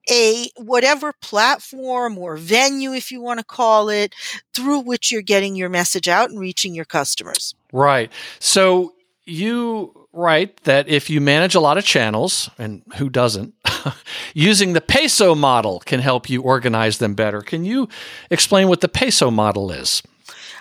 a whatever platform or venue if you want to call it through which you're getting your message out and reaching your customers. Right. So you write that if you manage a lot of channels, and who doesn't, *laughs* using the peso model can help you organize them better. Can you explain what the peso model is?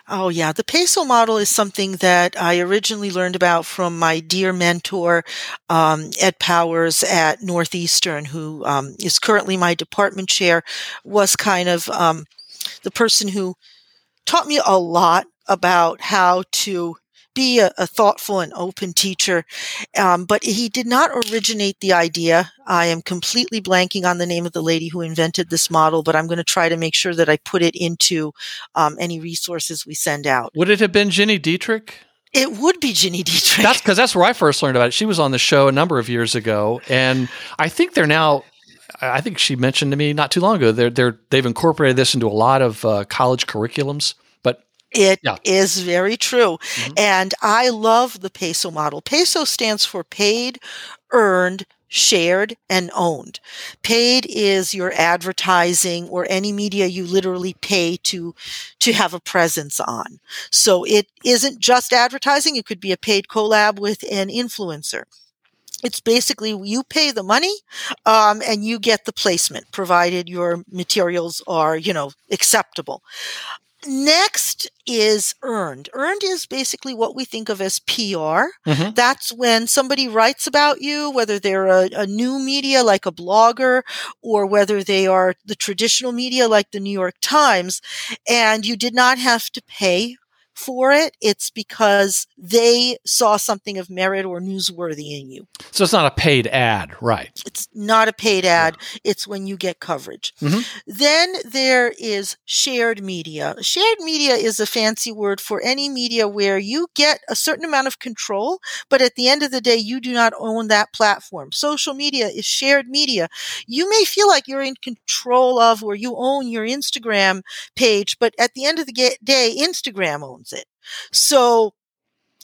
Oh, yeah. The peso model is something that I originally learned about from my dear mentor, um, Ed Powers at Northeastern, who um, is currently my department chair, was kind of um, the person who taught me a lot about how to be a, a thoughtful and open teacher. Um, but he did not originate the idea. I am completely blanking on the name of the lady who invented this model, but I'm going to try to make sure that I put it into um, any resources we send out. Would it have been Gini Dietrich? It would be Gini Dietrich. That's because that's where I first learned about it. She was on the show a number of years ago, and I think they're now. I think she mentioned to me not too long ago they're they're they've incorporated this into a lot of uh, college curriculums. It is Yeah. very true. Mhm. And I love the PESO model. PESO stands for paid, earned, shared, and owned. Paid is your advertising or any media you literally pay to, to have a presence on. So it isn't just advertising. It could be a paid collab with an influencer. It's basically you pay the money, um, and you get the placement, provided your materials are, you know, acceptable. Next is earned. Earned is basically what we think of as PR. Mhm. That's when somebody writes about you, whether they're a, a new media like a blogger or whether they are the traditional media like the New York Times, and you did not have to pay for it. It's because they saw something of merit or newsworthy in you. so it's not a paid ad, right? It's not a paid ad. It's when you get coverage. Mhm. Then there is shared media. Shared media is a fancy word for any media where you get a certain amount of control, but at the end of the day, you do not own that platform. Social media is shared media. You may feel like you're in control of or you own your Instagram page, but at the end of the day, Instagram owns. So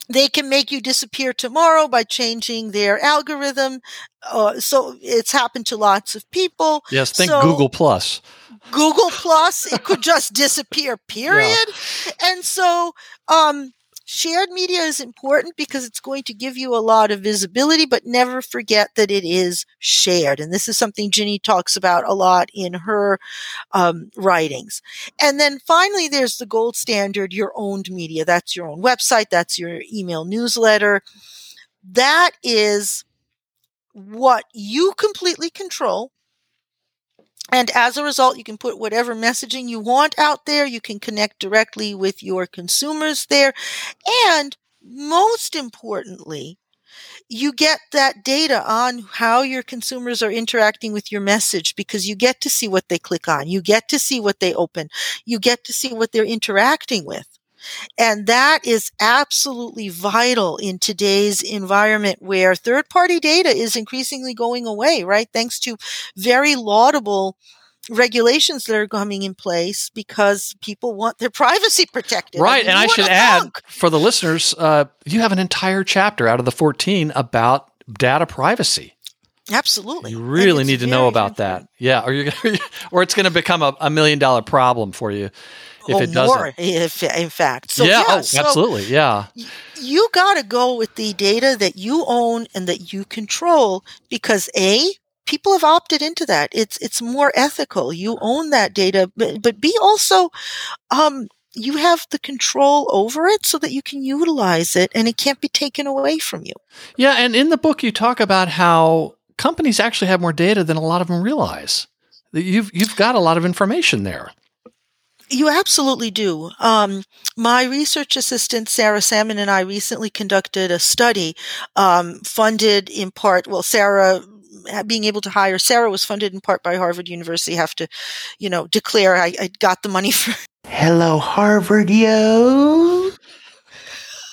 they can make you disappear tomorrow by changing their algorithm. Uh, so it's happened to lots of people. Yes, think So- Google Plus. Google Plus, it could just disappear, *laughs* period. And so, um, shared media is important because it's going to give you a lot of visibility, but never forget that it is shared. And this is something Gini talks about a lot in her um, writings. And then finally, there's the gold standard, your owned media. That's your own website. That's your email newsletter. That is what you completely control. And as a result, you can put whatever messaging you want out there. You can connect directly with your consumers there. And most importantly, you get that data on how your consumers are interacting with your message because you get to see what they click on. You get to see what they open. You get to see what they're interacting with. And that is absolutely vital in today's environment where third party data is increasingly going away, right? Thanks to very laudable regulations that are coming in place because people want their *laughs* privacy protected. Right, mean, and I should add thunk. for the listeners, uh, you have an entire chapter out of the 14 about data privacy. Absolutely. You really need to know about important. that. Yeah, or you're gonna, *laughs* or it's going to become a, a million dollar problem for you if oh, it doesn't. more, if, in fact. So, yeah, yeah, oh, so absolutely. Yeah. you got to go with the data that you own and that you control because A, people have opted into that. It's it's more ethical. You own that data, but, but B also um you have the control over it so that you can utilize it and it can't be taken away from you. Yeah, and in the book you talk about how companies actually have more data than a lot of them realize. You've you've got a lot of information there. You absolutely do. Um, my research assistant, Sarah Salmon, and I recently conducted a study um, funded in part, well, Sarah being able to hire Sarah was funded in part by Harvard University. Have to, you know, declare I, I got the money *laughs* for Hello, Harvard, yo.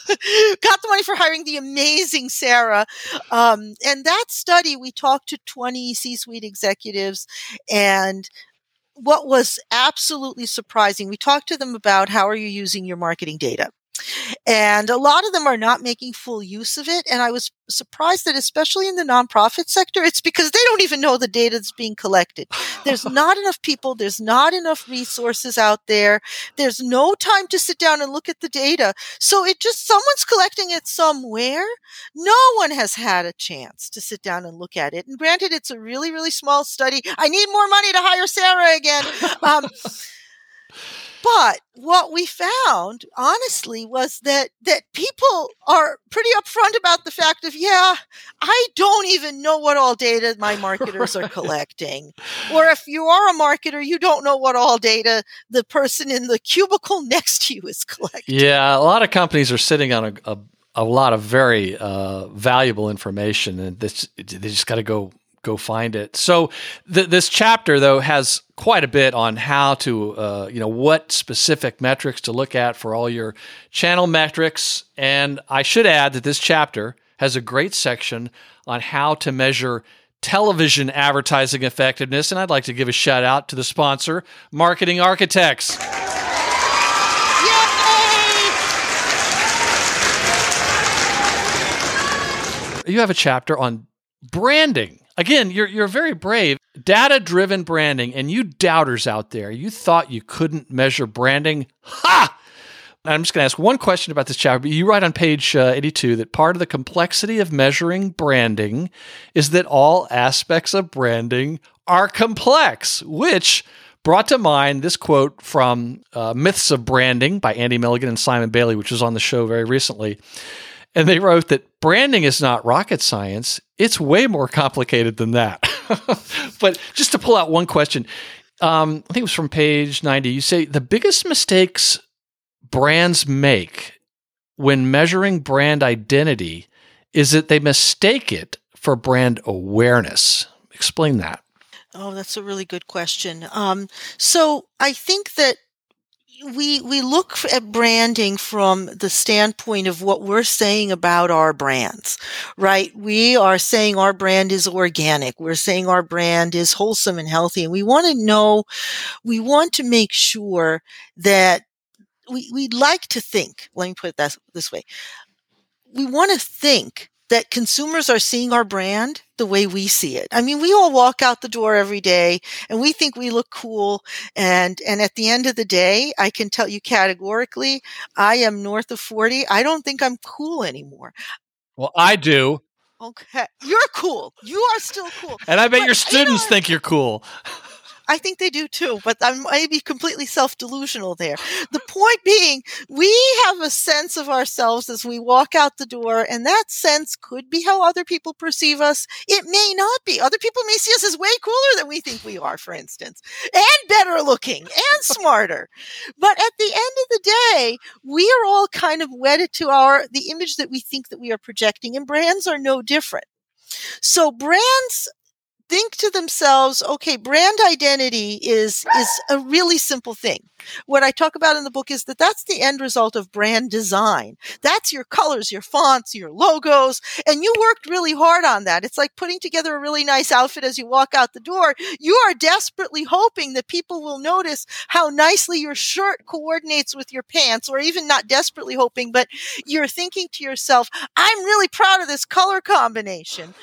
*laughs* got the money for hiring the amazing Sarah. Um, and that study, we talked to 20 C-suite executives and what was absolutely surprising, we talked to them about how are you using your marketing data? And a lot of them are not making full use of it. And I was surprised that, especially in the nonprofit sector, it's because they don't even know the data that's being collected. There's *laughs* not enough people. There's not enough resources out there. There's no time to sit down and look at the data. So it just, someone's collecting it somewhere. No one has had a chance to sit down and look at it. And granted, it's a really, really small study. I need more money to hire Sarah again. Um, but what we found, honestly, was that that people are pretty upfront about the fact of, yeah, I don't even know what all data *laughs* my marketers are collecting. Or if you are a marketer, you don't know what all data the person in the cubicle *laughs* next to you is collecting. Yeah, a lot of companies are sitting on a a, a lot of very uh, valuable information, and this, they just got to go go find it. So th- this chapter though has quite a bit on how to uh, you know what specific metrics to look at for all your channel metrics, and I should add that this chapter has a great section on how to measure television advertising effectiveness. And I'd like to give a shout out to the sponsor, Marketing Architects. You have a chapter on branding. Again, you're, you're very brave. Data driven branding, and you doubters out there, you thought you couldn't measure branding. Ha! I'm just going to ask one question about this chapter. You write on page uh, 82 that part of the complexity of measuring branding is that all aspects of branding are complex, which brought to mind this quote from uh, Myths of Branding by Andy Milligan and Simon Bailey, which was on the show very recently. And they wrote that branding is not rocket science, it's way more complicated than that. *laughs* but just to pull out one question, um, I think it was from page 90. You say the biggest mistakes brands make when measuring brand identity is that they mistake it for brand awareness. Explain that. Oh, that's a really good question. Um, so I think that we we look at branding from the standpoint of what we're saying about our brands right? We are saying our brand is organic. We're saying our brand is wholesome and healthy and we want to know we want to make sure that we we like to think let me put it that, this way we want to think that consumers are seeing our brand the way we see it. I mean, we all walk out the door every day and we think we look cool. And, and at the end of the day, I can tell you categorically, I am north of 40. I don't think I'm cool anymore. Well, I do. Okay. You're cool. You are still cool. And I bet But, your you students know- think you're cool. I think they do too, but I might be completely self delusional there. *laughs* The point being, we have a sense of ourselves as we walk out the door, and that sense could be how other people perceive us. It may not be. Other people may see us as way cooler than we think we are, for instance, and better looking and *laughs* smarter. But at the end of the day, we are all kind of wedded to our the image that we think that we are projecting, and brands are no different. So brands think to themselves, okay, brand identity is is a really simple thing. What I talk about in the book is that that's the end result of brand design. That's your colors, your fonts, your logos, and you worked really hard on that. It's like putting together a really nice outfit as you walk out the door. You are desperately hoping that people will notice how nicely your shirt coordinates with your pants, or even not desperately hoping, but you're thinking to yourself, I'm really proud of this color combination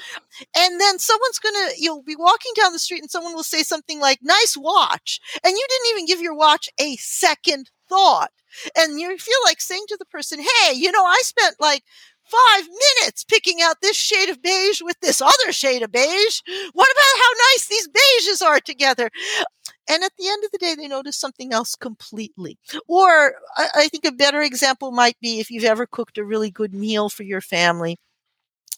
and then someone's gonna you'll be walking down the street and someone will say something like nice watch and you didn't even give your watch a second thought and you feel like saying to the person hey you know i spent like five minutes picking out this shade of beige with this other shade of beige. What about how nice these beiges are together? And at the end of the day they notice something else completely. Or I, I think a better example might be if you've ever cooked a really good meal for your family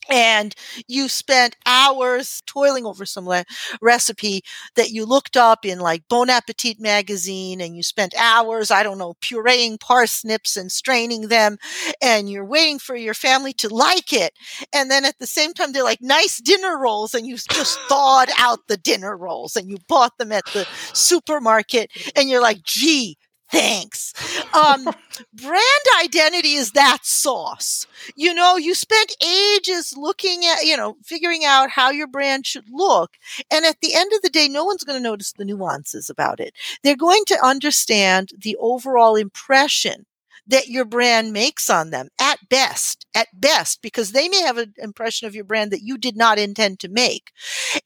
and you spent hours toiling over some le- recipe that you looked up in like Bon Appetit magazine and you spent hours, I don't know, pureeing parsnips and straining them and you're waiting for your family to like it. And then at the same time, they're like nice dinner rolls and you just thawed out the dinner rolls and you bought them at the supermarket and you're like, gee, thanks. Um, brand identity is that sauce. You know, you spent ages looking at, you know, figuring out how your brand should look. And at the end of the day, no one's going to notice the nuances about it. They're going to understand the overall impression that your brand makes on them at best, at best, because they may have an impression of your brand that you did not intend to make.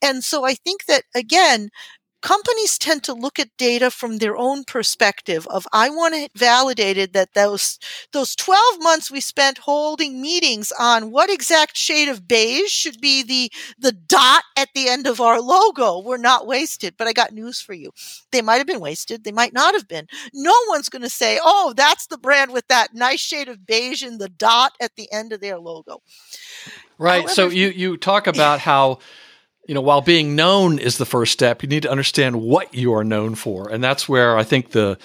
And so I think that again, companies tend to look at data from their own perspective of i want it validated that those those 12 months we spent holding meetings on what exact shade of beige should be the the dot at the end of our logo were not wasted but i got news for you they might have been wasted they might not have been no one's going to say oh that's the brand with that nice shade of beige and the dot at the end of their logo Right. However, so you you talk about how you know while being known is the first step, you need to understand what you are known for, and that's where I think the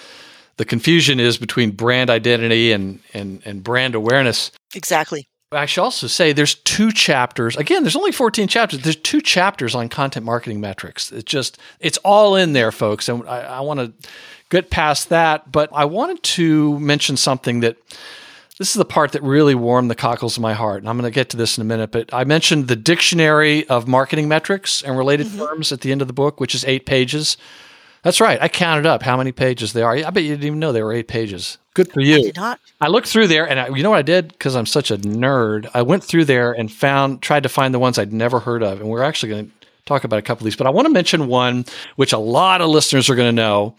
the confusion is between brand identity and and and brand awareness. exactly I should also say there's two chapters. Again, there's only 14 chapters. There's two chapters on content marketing metrics. It's just it's all in there, folks. And I, I want to get past that, but I wanted to mention something that this is the part that really warmed the cockles of my heart. And I'm going to get to this in a minute, but I mentioned the dictionary of marketing metrics and related Mm-hmm. terms at the end of the book, which is eight pages. That's right. I counted up how many pages they are. I bet you didn't even know they were eight pages. Good for you. I did not. I looked through there, and I, you know what I did? Because I'm such a nerd, I went through there and found, tried to find the ones I'd never heard of, and we're actually going to talk about a couple of these. But I want to mention one which a lot of listeners are going to know,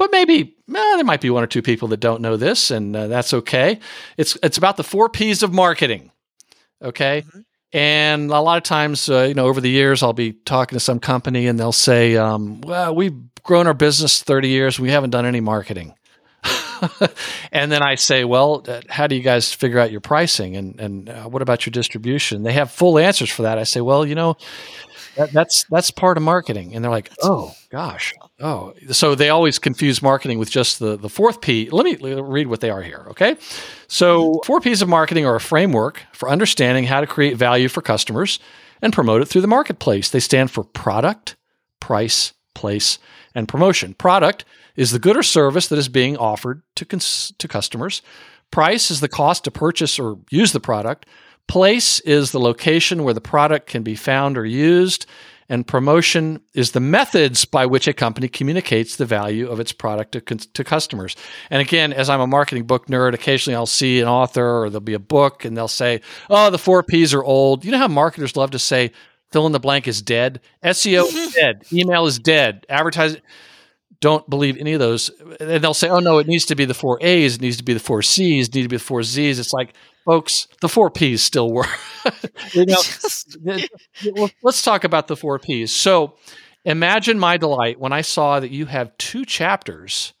but maybe eh, there might be one or two people that don't know this, and uh, that's okay. It's it's about the four P's of marketing. Okay. And a lot of times, uh, you know, over the years, I'll be talking to some company and they'll say, um, well, we've grown our business 30 years. We haven't done any marketing. *laughs* and then I say, well, uh, how do you guys figure out your pricing? And, and uh, what about your distribution? They have full answers for that. I say, well, you know, that, that's that's part of marketing. And they're like, oh gosh, oh. So they always confuse marketing with just the the fourth P. Let me read what they are here. Okay, so four P's of marketing are a framework for understanding how to create value for customers and promote it through the marketplace. They stand for product, price, place, and promotion. Product is the good or service that is being offered to cons- to customers. Price is the cost to purchase or use the product. Place is the location where the product can be found or used. And promotion is the methods by which a company communicates the value of its product to, to customers. And again, as I'm a marketing book nerd, occasionally I'll see an author or there'll be a book and they'll say, oh, the four P's are old. You know how marketers love to say, fill in the blank is dead? SEO is *laughs* dead. Email is dead. Advertising don't believe any of those. And they'll say, oh, no, it needs to be the four A's, it needs to be the four C's, it needs to be the four Z's. It's like, folks, the four P's still work. *laughs* you know, *laughs* let's talk about the four P's. So imagine my delight when I saw that you have two chapters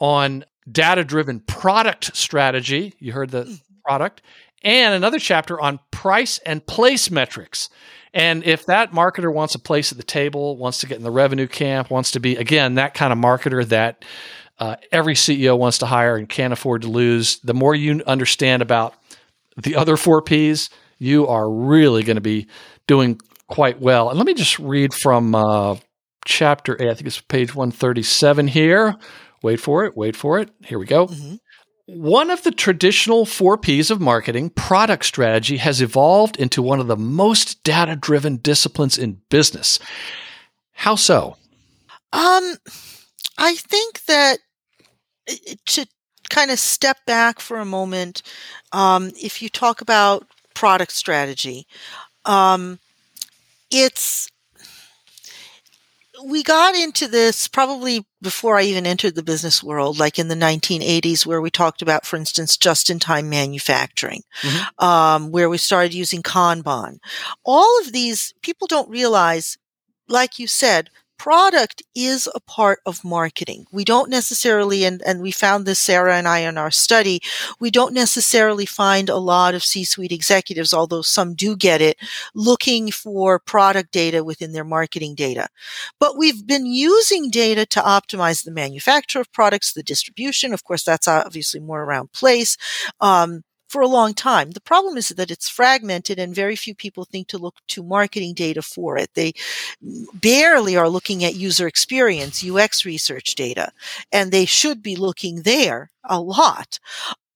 on data driven product strategy. You heard the product. And another chapter on price and place metrics. And if that marketer wants a place at the table, wants to get in the revenue camp, wants to be, again, that kind of marketer that uh, every CEO wants to hire and can't afford to lose, the more you understand about the other four P's, you are really going to be doing quite well. And let me just read from uh, chapter eight. I think it's page 137 here. Wait for it. Wait for it. Here we go. One of the traditional four P's of marketing, product strategy, has evolved into one of the most data driven disciplines in business. How so? Um, I think that to kind of step back for a moment, um, if you talk about product strategy, um, it's we got into this probably before I even entered the business world, like in the 1980s, where we talked about, for instance, just-in-time manufacturing, um, where we started using Kanban. All of these people don't realize, like you said, product is a part of marketing. We don't necessarily, and, and we found this, Sarah and I, in our study, we don't necessarily find a lot of C-suite executives, although some do get it, looking for product data within their marketing data. But we've been using data to optimize the manufacture of products, the distribution. Of course, that's obviously more around place. Um, for a long time. The problem is that it's fragmented and very few people think to look to marketing data for it. They barely are looking at user experience, UX research data, and they should be looking there a lot.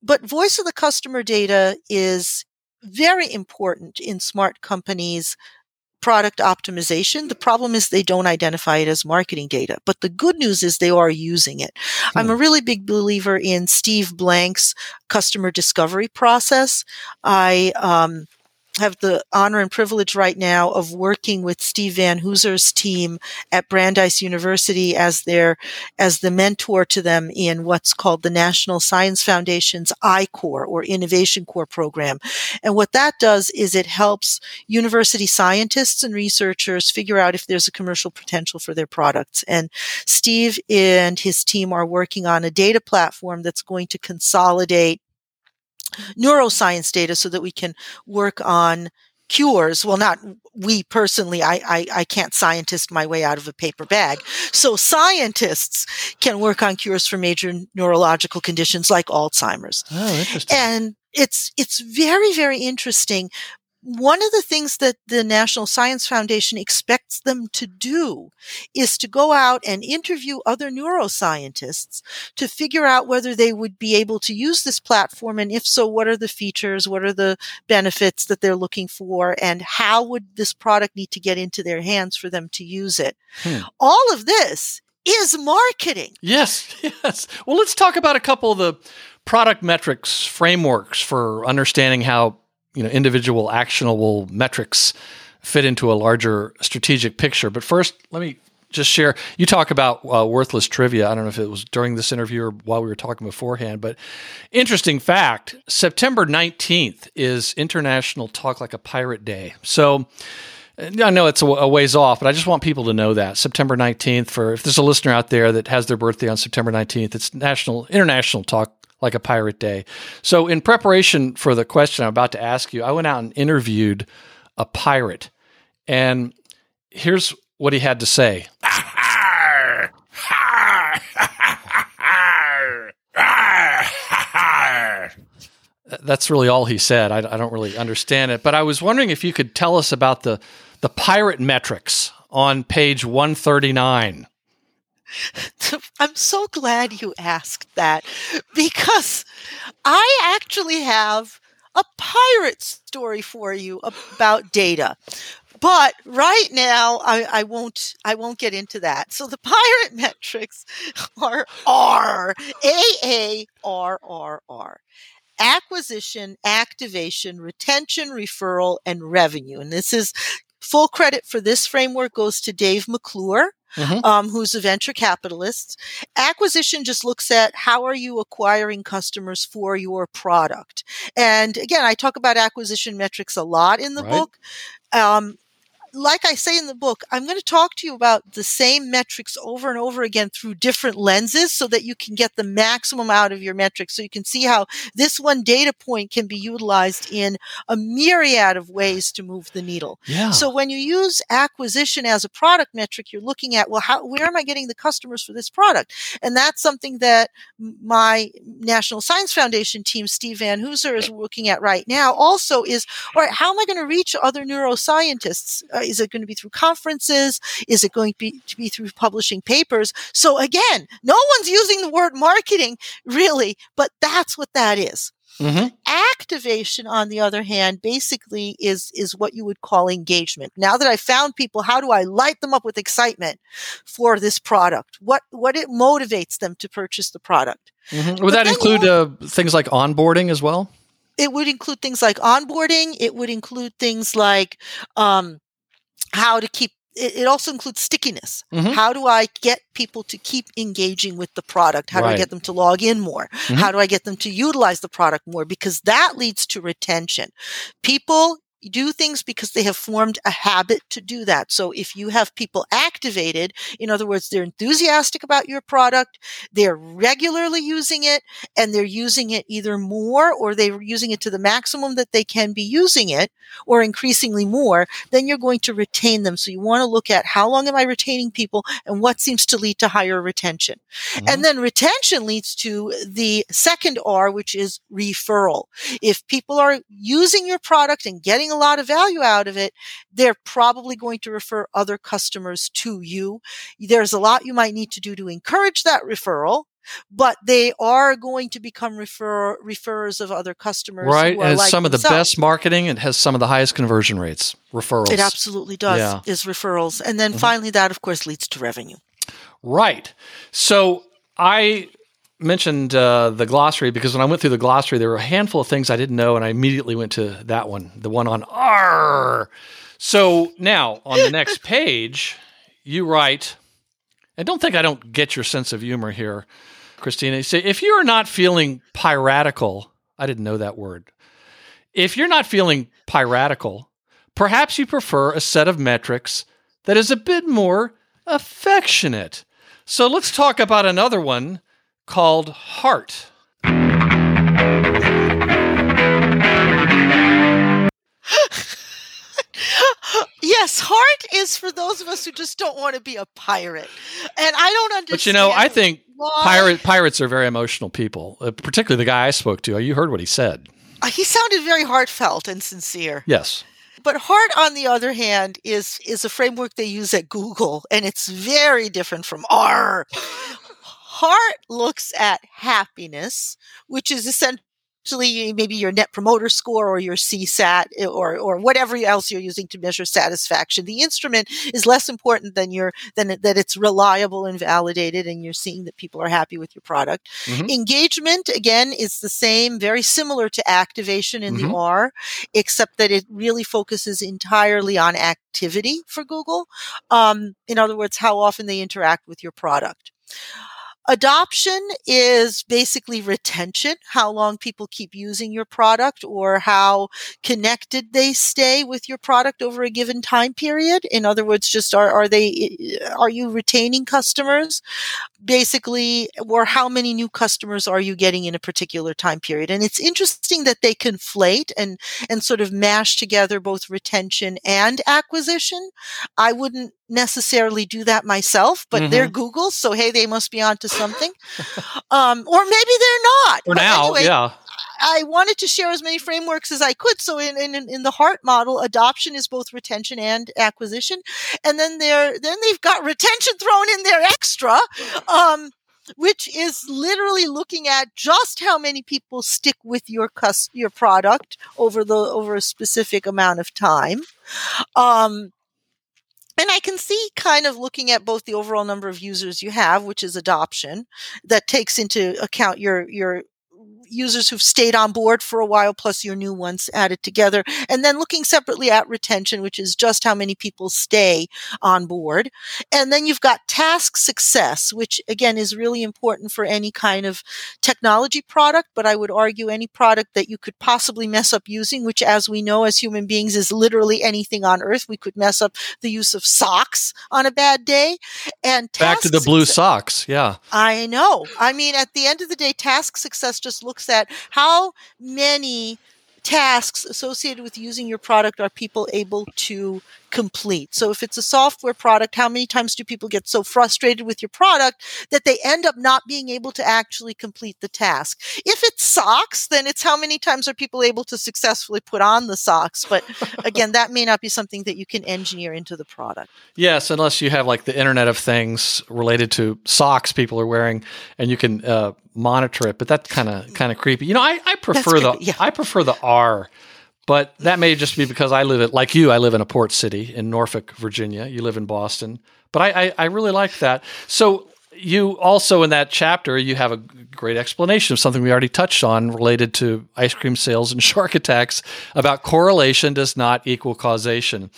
But voice of the customer data is very important in smart companies product optimization. The problem is they don't identify it as marketing data. But the good news is they are using it. Hmm. I'm a really big believer in Steve Blank's customer discovery process. I um, have the honor and privilege right now of working with Steve Van Hooser's team at Brandeis University as their as the mentor to them in what's called the National Science Foundation's I-Corps or Innovation Corps program. And what that does is it helps university scientists and researchers figure out if there's a commercial potential for their products. And Steve and his team are working on a data platform that's going to consolidate neuroscience data so that we can work on cures. Well, not we personally. I, I, I can't scientist my way out of a paper bag. So scientists can work on cures for major neurological conditions like Alzheimer's. Oh, interesting. And it's, it's very, very interesting. One of the things that the National Science Foundation expects them to do is to go out and interview other neuroscientists to figure out whether they would be able to use this platform. And if so, what are the features? What are the benefits that they're looking for? And how would this product need to get into their hands for them to use it? Hmm. All of this is marketing. Yes, *laughs* yes. Well, let's talk about a couple of the product metrics frameworks for understanding how you know individual actionable metrics fit into a larger strategic picture. But first, let me just share. You talk about uh, worthless trivia. I don't know if it was during this interview or while we were talking beforehand, but interesting fact: September nineteenth is International Talk Like a Pirate Day. So. I know it's a ways off, but I just want people to know that September 19th for if there's a listener out there that has their birthday on September 19th, it's National International Talk like a pirate day. So in preparation for the question I'm about to ask you, I went out and interviewed a pirate. And here's what he had to say. That's really all he said. I, I, don't really understand it, but I was wondering if you could tell us about the the pirate metrics on page 139. I'm so glad you asked that because I actually have a pirate story for you about data. But right now, I, I, won't. I won't get into that. So the pirate *laughs* metrics are R A A R R R acquisition, activation, retention, referral, and revenue. And this is full credit for this framework goes to Dave McClure. Mm-hmm. Um, who's a venture capitalist. Acquisition just looks at how are you acquiring customers for your product. And again, I talk about acquisition metrics a lot in the right. book. Um, like I say in the book, I'm going to talk to you about the same metrics over and over again through different lenses so that you can get the maximum out of your metrics. So you can see how this one data point can be utilized in a myriad of ways to move the needle. Yeah. So when you use acquisition as a product metric, you're looking at, well, how, where am I getting the customers for this product? And that's something that my National Science Foundation team, Steve Van Hooser, is looking at right now also is, all right, how am I going to reach other neuroscientists? Uh, is it going to be through conferences? Is it going to be, to be through publishing papers? So again, no one's using the word marketing really, but that's what that is. Mm-hmm. Activation, on the other hand, basically is is what you would call engagement. Now that I found people, how do I light them up with excitement for this product? What what it motivates them to purchase the product? Mm-hmm. Would that include uh, things like onboarding as well? It would include things like onboarding. It would include things like um, how to keep it, also includes stickiness. Mm-hmm. How do I get people to keep engaging with the product? How right. do I get them to log in more? Mm-hmm. How do I get them to utilize the product more? Because that leads to retention. People do things because they have formed a habit to do that. So if you have people activated, in other words, they're enthusiastic about your product, they're regularly using it, and they're using it either more or they're using it to the maximum that they can be using it or increasingly more, then you're going to retain them. So you want to look at how long am I retaining people and what seems to lead to higher retention. Mm-hmm. And then retention leads to the second R, which is referral. If people are using your product and getting a lot of value out of it, they're probably going to refer other customers to you. There's a lot you might need to do to encourage that referral but they are going to become refer referrers of other customers. Right, and it's like some themselves. of the best marketing. It has some of the highest conversion rates. Referrals. It absolutely does. Yeah. Is referrals, and then mm-hmm. finally, that of course leads to revenue. Right. So I mentioned uh, the glossary because when I went through the glossary, there were a handful of things I didn't know, and I immediately went to that one, the one on R. So now on the next *laughs* page, you write, and don't think I don't get your sense of humor here, Christina. You say, if you're not feeling piratical, I didn't know that word. If you're not feeling piratical, perhaps you prefer a set of metrics that is a bit more affectionate. So let's talk about another one called Heart. *laughs* yes, heart is for those of us who just don't want to be a pirate. And I don't understand. But you know, I think pirate, pirates are very emotional people, uh, particularly the guy I spoke to. You heard what he said. Uh, he sounded very heartfelt and sincere. Yes. but Heart, on the other hand, is is a framework they use at Google, and it's very different from R. Heart looks at happiness, which is essentially maybe your net promoter score or your CSAT eh, or or whatever else you're using to measure satisfaction. The instrument is less important than your than that it's reliable and validated and you're seeing that people are happy with your product. Mhm. Engagement again is the same, very similar to activation in Mhm. the R, except that it really focuses entirely on activity for Google. Um, in other words, how often they interact with your product. Adoption is basically retention, how long people keep using your product or how connected they stay with your product over a given time period. In other words, just are, are they, eh, are you retaining customers? Basically, or how many new customers are you getting in a particular time period? And it's interesting that they conflate and, and sort of mash together both retention and acquisition. I wouldn't necessarily do that myself, but they're Google, so hey, they must be onto something. *laughs* um, or maybe they're not. For But now, anyway, yeah. I wanted to share as many frameworks as I could. So in, in, in the heart model, adoption is both retention and acquisition. And then they're, then they've got retention thrown in there extra. Um, which is literally looking at just how many people stick with your cus- your product over the over a specific amount of time. Um, and I can see kind of looking at both the overall number of users you have, which is adoption, that takes into account your your users who've stayed on board for a while plus your new ones added together and then looking separately at retention which is just how many people stay on board and then you've got task success which again is really important for any kind of technology product but i would argue any product that you could possibly mess up using which as we know as human beings is literally anything on earth we could mess up the use of socks on a bad day and Back to the blue socks. Yeah. I know. I mean, at the end of the day, task success just looks at how many tasks associated with using your product are people able to complete. So if it's a software product, how many times do people get so frustrated with your product that they end up not being able to actually complete the task? If it's socks, then it's how many times are people able to successfully put on the socks? But again, that may not be something that you can engineer into the product. Yes, unless you have like the Internet of Things related to socks people are wearing, and you can uh, monitor it. But that's kind of kind of creepy. You know, I, I prefer the yeah. I prefer the R, but that may just be because I live at like you. I live in a port city in Norfolk, Virginia. You live in Boston, but I I, I really like that. So. You also in that chapter you have a great explanation of something we already touched on related to ice cream sales and *laughs* shark attacks about correlation does not equal causation.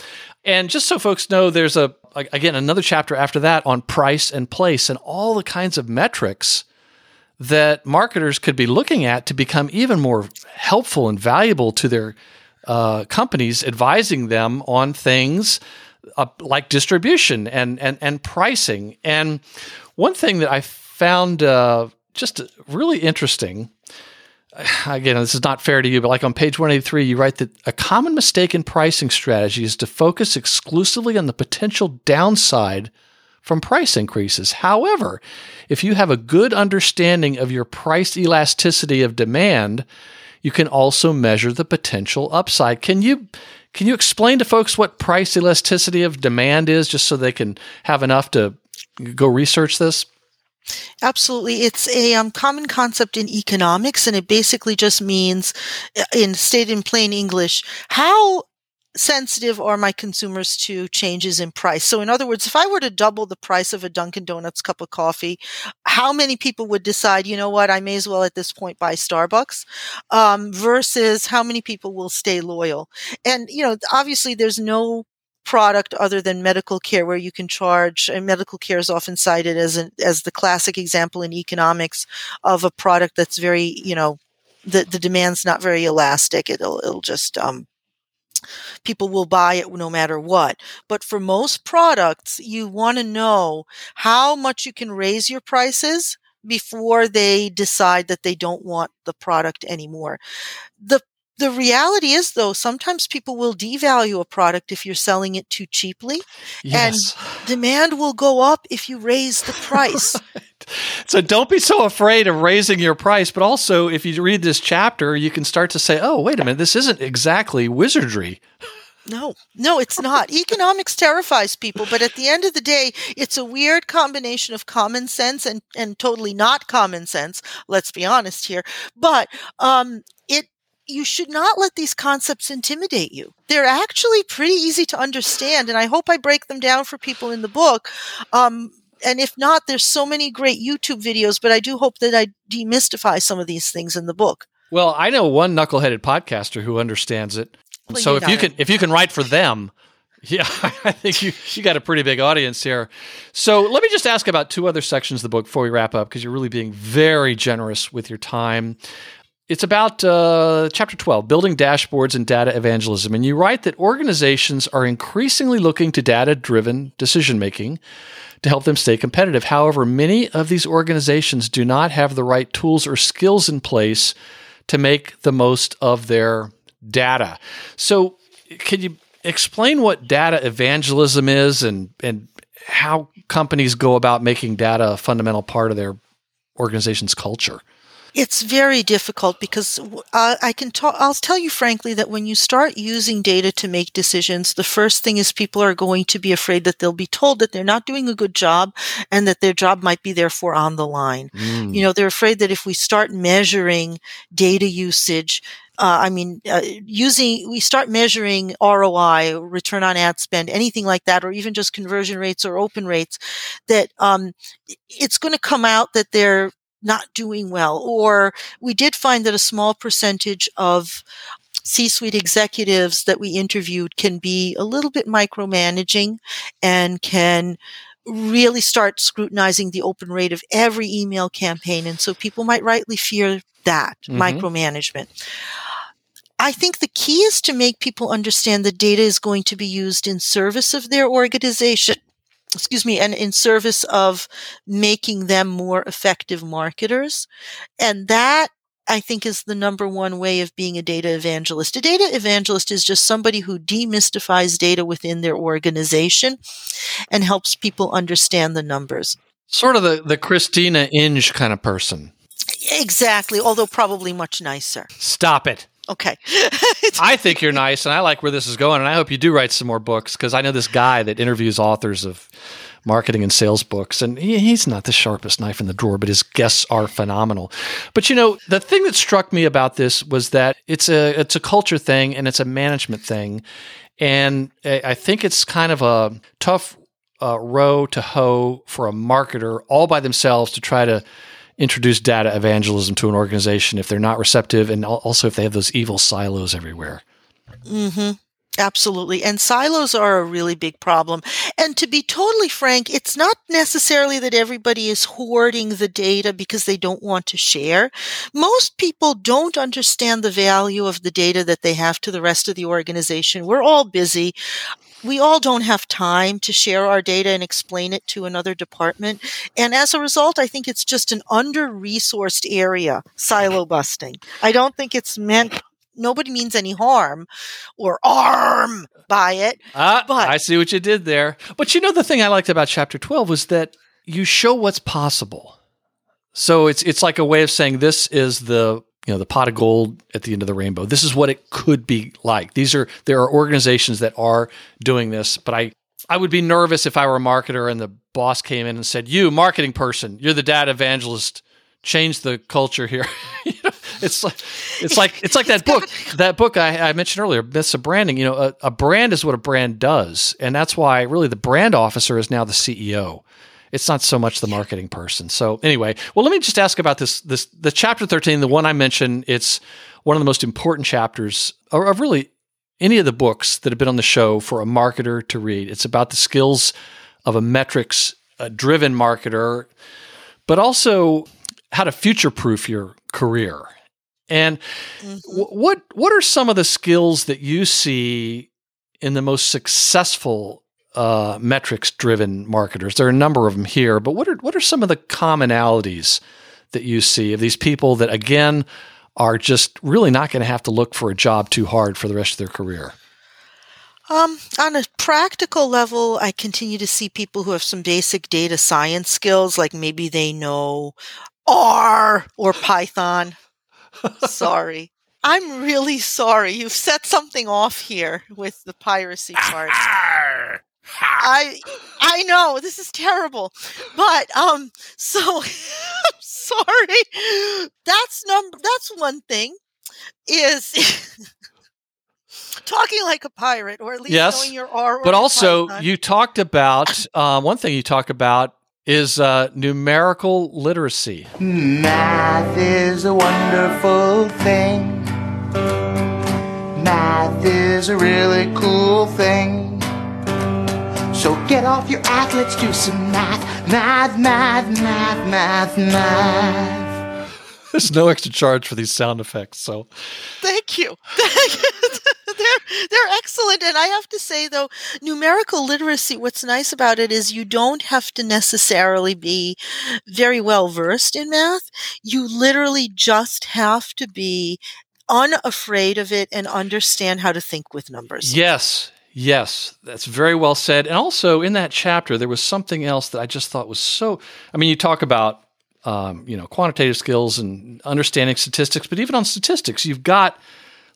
And just so folks know, there's a again another chapter after that on price and place and all the kinds of metrics that marketers could be looking at to become even more helpful and valuable to their uh, companies, advising them on things uh, like distribution and, and and pricing. And one thing that I found uh, just really interesting *sighs* again, this is not fair to you, but like on page 183, you write that a common mistake in pricing strategy is to focus exclusively on the potential downside from price increases. However, if you have a good understanding of your price elasticity of demand, you can also measure the potential upside. Can you can you explain to folks what price elasticity of demand is just so they can have enough to go research this? Absolutely. It's a um, common concept in economics, and it basically just means, uh, in stated in plain English, how sensitive are my consumers to changes in price? So, in other words, if I were to double the price of a Dunkin' Donuts cup of coffee, how many people would decide, you know what, I may as well at this point buy Starbucks, um, versus how many people will stay loyal? And, you know, obviously there's no product other than medical care where you can charge and medical care is often cited as an as the classic example in economics of a product that's very you know the the demand's not very elastic it'll it'll just um people will buy it no matter what but for most products you want to know how much you can raise your prices before they decide that they don't want the product anymore the the reality is though sometimes people will devalue a product if you're selling it too cheaply Yes. demand will go up if you raise the *laughs* price So don't be so afraid of raising your price, but also if you read this chapter, you can start to say, "Oh, wait a minute, this isn't exactly wizardry." *laughs* No, no, it's not. Economics terrifies people, but at the end of the day, it's a weird combination of common sense and, and totally not common sense. Let's be honest here. But um, it you should not let these concepts intimidate you. They're actually pretty easy to understand, and I hope I break them down for people in the book. Um, and if not, there's so many great YouTube videos, but I do hope that I demystify some of these things in the book. Well, I know one knuckleheaded podcaster who understands it. Well, so you if you can if you can write for them, *laughs* yeah, I think you you got a pretty big audience here. So let me just ask about two other sections of the book before we wrap up because you're really being very generous with your time. It's about uh, chapter 12, building dashboards and data evangelism. And you write that organizations are increasingly looking to data driven decision making to help them stay competitive. However, many of these organizations do not have the right tools or skills in place to make the most of their data. So, can you explain what data evangelism is and, and how companies go about making data a fundamental part of their organization's culture? It's very difficult because uh, I can talk. I'll tell you frankly that when you start using data to make decisions, the first thing is people are going to be afraid that they'll be told that they're not doing a good job and that their job might be therefore on the line. You know, they're afraid that if we start measuring data usage, uh, I mean, uh, using, we start measuring ROI, return on ad spend, anything like that, or even just conversion rates or open rates, that um, it's going to come out that they're not doing well. Or we did find that a small percentage of C-suite executives that we interviewed can be a little bit micromanaging and can really start scrutinizing the open rate of every email campaign. And so people might rightly fear that Mhm. micromanagement. I think the key is to make people understand that data is going to be used in service of their organization. Excuse me, and in service of making them more effective marketers. And that I think is the number one way of being a data evangelist. A data evangelist is just somebody who demystifies data within their organization and helps people understand the numbers. Sort of the, the Christina Inge kind of person. Exactly, although probably much nicer. Stop it. Okay. *laughs* I think you're nice, and I like where this is going, and I hope you do write some more books because I know this guy that interviews authors of marketing and sales books, and he, he's not the sharpest knife in the drawer, but his guests are phenomenal. But you know, the thing that struck me about this was that it's a it's a culture thing and it's a management thing, and I think it's kind of a tough uh, row to hoe for a marketer all by themselves to try to introduce data evangelism to an organization if they're not receptive and also if they have those evil silos everywhere. hmm Absolutely. And silos are a really big problem. And to be totally frank, it's not necessarily that everybody is hoarding the data because they don't want to share. Most people don't understand the value of the data that they have to the rest of the organization. We're all busy. We all don't have time to share our data and explain it to another department. And as a result, I think it's just an under resourced area, silo busting. I don't think it's meant nobody means any harm or arm by it. Ah, But- I see what you did there. But you know, the thing I liked about chapter 12 was that you show what's possible. So it's it's like a way of saying this is the you know the pot of gold at the end of the rainbow. This is what it could be like. These are there are organizations that are doing this, but I I would be nervous if I were a marketer and the boss came in and said, "You marketing person, you're the data evangelist. Change the culture here." *laughs* It's like it's like it's like that book that book I, I mentioned earlier, Myths of Branding. You know, a, a brand is what a brand does, and that's why really the brand officer is now the CEO. It's not so much the marketing person. So anyway, well, let me just ask about this. This the chapter thirteen, the one I mentioned. It's one of the most important chapters of of really any of the books that have been on the show for a marketer to read. It's about the skills of a metrics driven marketer, but also how to future proof your career. And mm-hmm. wh- what what are some of the skills that you see in the most successful uh, metrics driven marketers? There are a number of them here, but what are what are some of the commonalities that you see of these people that again are just really not going to have to look for a job too hard for the rest of their career? Um, on a practical level, I continue to see people who have some basic data science skills, like maybe they know R or Python. *laughs* Sorry. I'm really sorry. You've set something off here with the piracy part. I I know this is terrible, but um, so *laughs* I'm sorry. That's num. That's one thing. Is *laughs* talking like a pirate, or at least Yes, knowing your R. But also, you talked about um, one thing you talk about is uh, numerical literacy. Math is a wonderful thing. Math is a really cool thing. So get off your act, let's do some math. Math, math, math, math, math. There's no extra charge for these sound effects, so Thank you. *laughs* they're they're excellent, and I have to say though, numerical literacy. What's nice about it is you don't have to necessarily be very well versed in math. You literally just have to be unafraid of it and understand how to think with numbers. Yes, yes, that's very well said. And also in that chapter, there was something else that I just thought was so. I mean, you talk about um, you know quantitative skills and understanding statistics, but even on statistics, you've got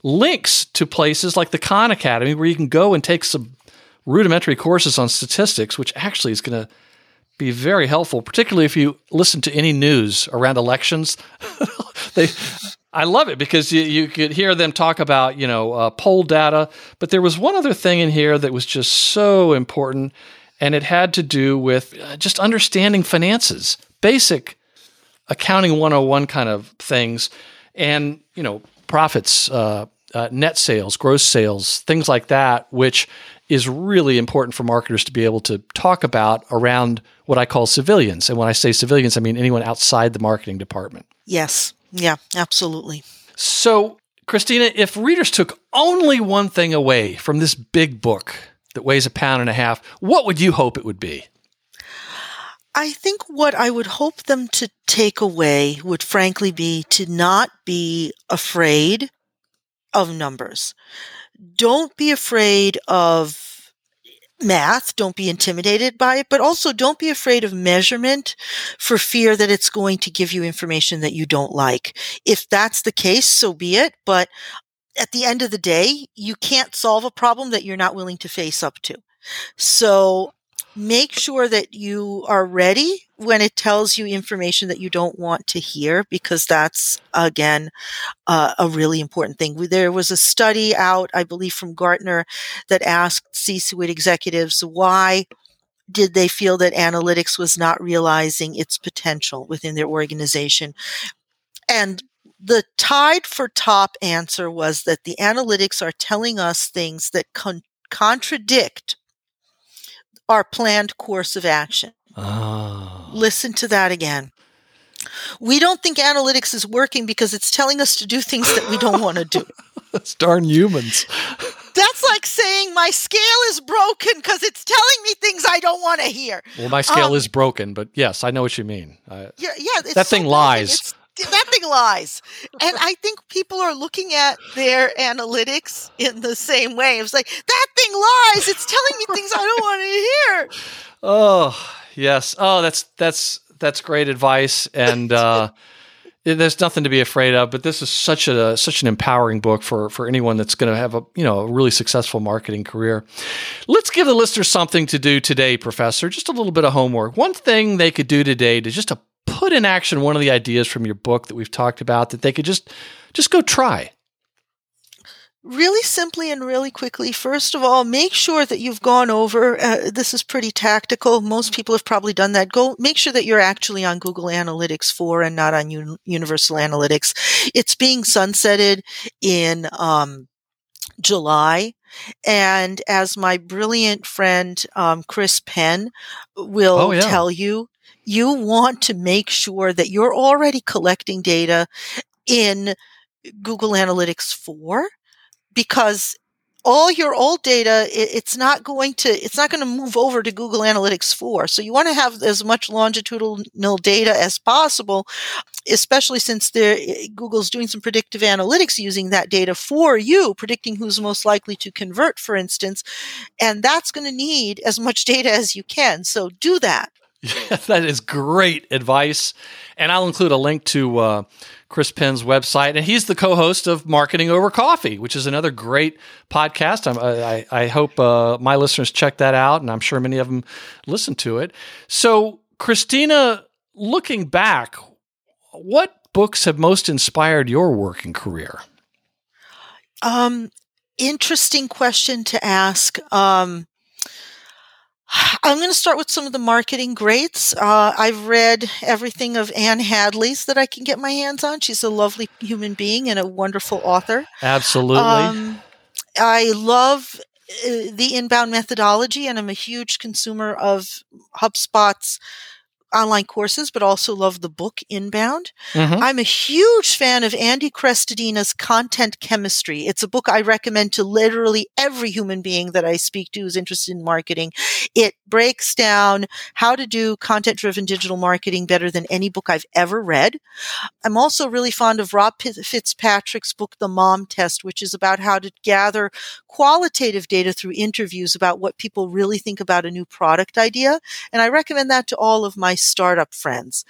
links to places like the Khan Academy where you can go and take some rudimentary courses on statistics, which actually is going to be very helpful, particularly if you listen to any news around elections. *laughs* they, I love it because you, you could hear them talk about you know uh, poll data, but there was one other thing in here that was just so important, and it had to do with uh, just understanding finances, basic accounting 101 kind of things, and you know profits, uh, uh, net sales, gross sales, things like that, which is really important for marketers to be able to talk about around what I call civilians. And when I say civilians, I mean anyone outside the marketing department. Yes. Yeah. Absolutely. So, Christina, if readers took only one thing away from this big book that weighs a pound and a half, what would you hope it would be? I think what I would hope them to take away would frankly be to not be afraid of numbers. Don't be afraid of math. Don't be intimidated by it, but also don't be afraid of measurement for fear that it's going to give you information that you don't like. If that's the case, so be it. But at the end of the day, you can't solve a problem that you're not willing to face up to. So make sure that you are ready when it tells you information that you don't want to hear because that's again uh, a really important thing there was a study out i believe from gartner that asked c-suite executives why did they feel that analytics was not realizing its potential within their organization and the tied for top answer was that the analytics are telling us things that con- contradict our planned course of action. Ah. Listen to that again. We don't think analytics is working because it's telling us to do things that we don't want to do. *laughs* That's darn humans. That's like saying my scale is broken because it's telling me things I don't want to hear. Well, my scale Um, is broken, but yes, I know what you mean. I, Yeah, yeah. It's That thing lies. It's- that thing lies. And I think people are looking at their analytics in the same way. It's like, that thing lies. It's telling me things I don't want to hear. *laughs* Oh yes. Oh, that's that's that's great advice, and uh, *laughs* there's nothing to be afraid of. But this is such a such an empowering book for for anyone that's going to have a you know a really successful marketing career. Let's give the listeners something to do today, Professor. Just a little bit of homework. One thing they could do today to just to put in action one of the ideas from your book that we've talked about that they could just just go try. Really simply and really quickly first of all make sure that you've gone over uh, this is pretty tactical. Most people have probably done that. Go make sure that you're actually on google analytics 4 and not on Un- universal analytics. It's being sunsetted in um, july and as my brilliant friend um, chris penn will Oh, yeah. tell you you want to make sure that you're already collecting data in google analytics 4 because all your old data it's not going to it's not going to move over to google analytics 4 so you want to have as much longitudinal data as possible especially since eh, google's doing some predictive analytics using that data for you predicting who's most likely to convert for instance and that's going to need as much data as you can. So do that *laughs* that is great advice. And I'll include a link to uh, Chris Penn's website. And he's the co host of Marketing Over Coffee, which is another great podcast. I'm, I, I hope uh, my listeners check that out, and I'm sure many of them listen to it. So, Christina, looking back, what books have most inspired your working career? Um, interesting question to ask. Um, I'm going to start with some of the marketing greats. Uh, I've read everything of Ann Handley's that I can get my hands on. She's a lovely human being and a wonderful author. Absolutely. Um, I love uh, the inbound methodology, and I'm a huge consumer of HubSpot's online courses, but also love the book Inbound. Mm-hmm. I'm a huge fan of Andy Crestodina's Content Chemistry. It's a book I recommend to literally every human being that I speak to who's interested in marketing. It breaks down how to do content driven digital marketing better than any book I've ever read. I'm also really fond of Rob Fitzpatrick's book, The Mom Test, which is about how to gather qualitative data through interviews about what people really think about a new product idea. And I recommend that to all of my startup friends.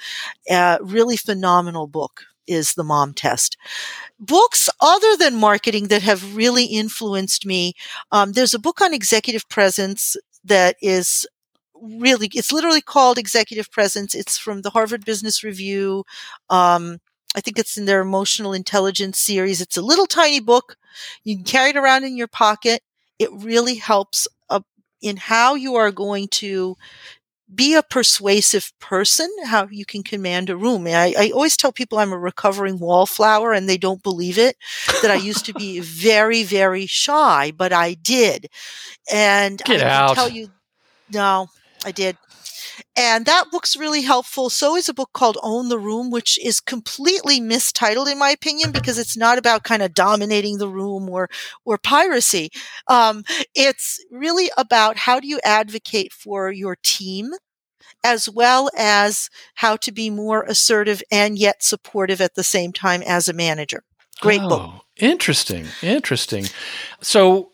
Uh, really phenomenal book is The Mom Test. Books other than marketing that have really influenced me. Um, there's a book on executive presence that is really, it's literally called Executive Presence. It's from the Harvard Business Review. Um, I think it's in their emotional intelligence series. It's a little tiny book. You can carry it around in your pocket. It really helps in how you are going to be a persuasive person, how you can command a room. I, I, always tell people I'm a recovering wallflower and they don't believe it, that I used to be *laughs* very, very shy, but I did. And Get I out. can tell you, no, I did. And that book's really helpful. So is a book called Own the Room, which is completely mistitled in my opinion because it's not about kind of dominating the room or or piracy. Um, it's really about how do you advocate for your team as well as how to be more assertive and yet supportive at the same time as a manager. Great oh, book. Interesting. Interesting. So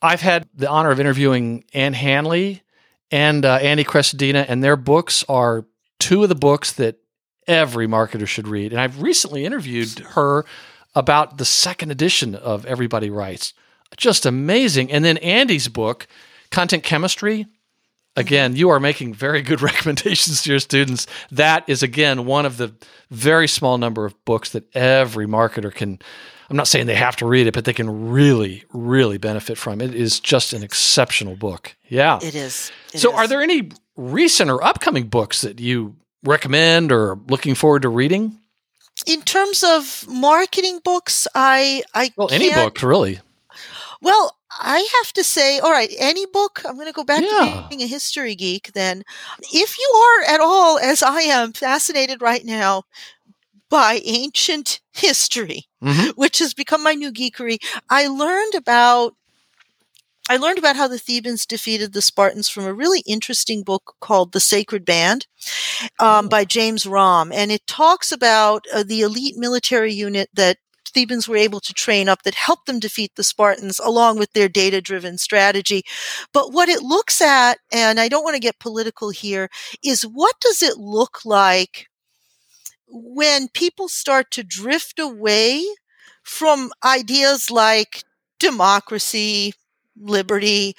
I've had the honor of interviewing Ann Handley and uh, Andy Crestodina, and their books are two of the books that every marketer should read. And I've recently interviewed her about the second edition of Everybody Writes. Just amazing. And then Andy's book, Content Chemistry, again, you are making very good *laughs* recommendations to your students. That is, again, one of the very small number of books that every marketer can. I'm not saying they have to read it, but they can really, really benefit from. It. It is just an exceptional book. Yeah. It is. It so, is. are there any recent or upcoming books that you recommend or looking forward to reading? In terms of marketing books, I I well any book really. Well, I have to say, all right, any book, I'm going to go back Yeah. to being a history geek then. If you are at all, as I am, fascinated right now by ancient history, Mhm. which has become my new geekery, I learned about I learned about how the Thebans defeated the Spartans from a really interesting book called The Sacred Band um, by James Romm. And it talks about uh, the elite military unit that Thebans were able to train up that helped them defeat the Spartans along with their data driven strategy. But what it looks at, and I don't want to get political here, is what does it look like when people start to drift away from ideas like democracy, liberty,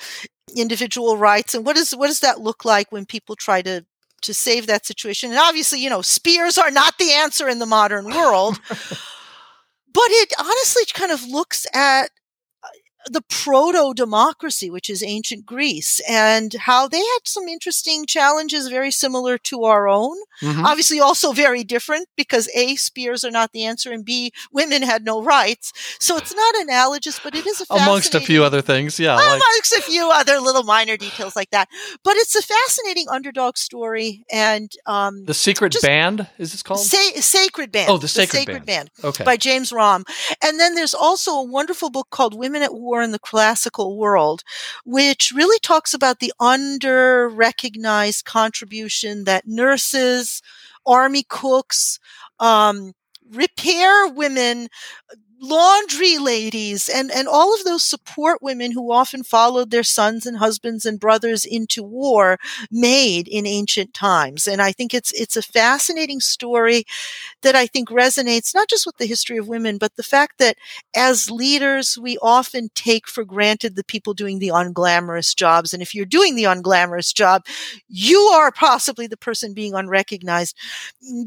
individual rights, and what does what does that look like when people try to to save that situation? And obviously, you know, spears are not the answer in the modern world. *laughs* but it honestly kind of looks at the proto democracy, which is ancient Greece, and how they had some interesting challenges very similar to our own. Mhm. Obviously, also very different because A, spears are not the answer, and B, women had no rights. So it's not analogous, but it is a Amongst a few other things, yeah. like- amongst a few other little minor details like that. But it's a fascinating underdog story, and um, the Secret just- Band is this called? Sa- Sacred Band. Oh, The Sacred Band okay. by James Romm. And then there's also a wonderful book called Women at War in the Classical World, which really talks about the under recognized contribution that nurses, army cooks, um, repair women laundry ladies and, and all of those support women who often followed their sons and husbands and brothers into war made in ancient times. And I think it's, it's a fascinating story that I think resonates not just with the history of women, but the fact that as leaders, we often take for granted the people doing the unglamorous jobs. And if you're doing the unglamorous job, you are possibly the person being unrecognized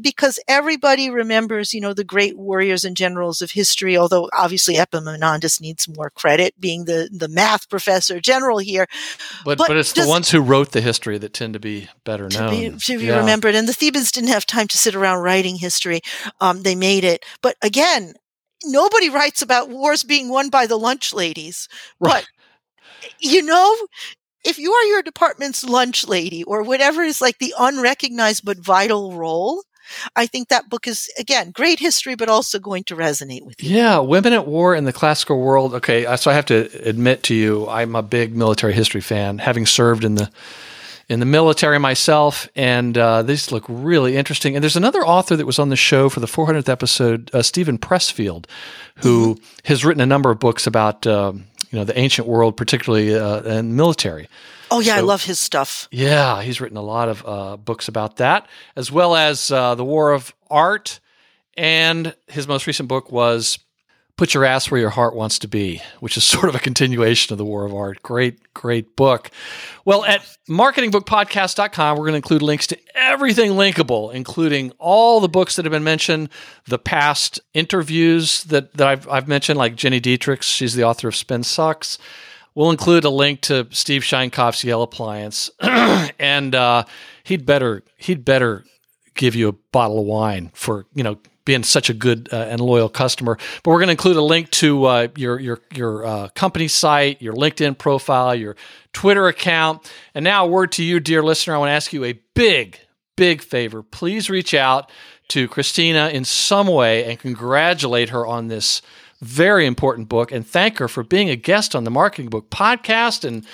because everybody remembers, you know, the great warriors and generals of history although obviously Epaminondas needs more credit, being the, the math professor general here. But, but, but it's the ones who wrote the history that tend to be better known. To be, to be yeah. remembered. And the Thebans didn't have time to sit around writing history. Um, they made it. But again, nobody writes about wars being won by the lunch ladies. Right. But, you know, if you are your department's lunch lady or whatever is like the unrecognized but vital role, I think that book is, again, great history, but also going to resonate with you. Yeah, Women at War in the Classical World. Okay, uh, so I have to admit to you, I'm a big military history fan, having served in the in the military myself, and uh, these look really interesting. And there's another author that was on the show for the 400th episode, uh, Steven Pressfield, who mm-hmm. has written a number of books about uh, you know the ancient world, particularly uh, and military. Oh yeah, so, I love his stuff. Yeah, he's written a lot of uh, books about that, as well as uh, the War of Art, and his most recent book was "Put Your Ass Where Your Heart Wants to Be," which is *laughs* sort of a continuation of the War of Art. Great, great book. Well, at marketingbookpodcast.com, we're going to include links to everything linkable, including all the books that have been mentioned, the past interviews that, that I've, I've mentioned, like Gini Dietrich's. She's the author of Spin Sucks. We'll include a link to Steve Sheinkopf's Yale appliance, *clears throat* and uh, he'd better he'd better give you a bottle of wine for you know being such a good uh, and loyal customer. But we're going to include a link to uh, your your your uh, company site, your LinkedIn profile, your Twitter account, and now a word to you, dear listener. I want to ask you a big big favor. Please reach out to Christina in some way and congratulate her on this very important book and thank her for being a guest on the Marketing Book podcast and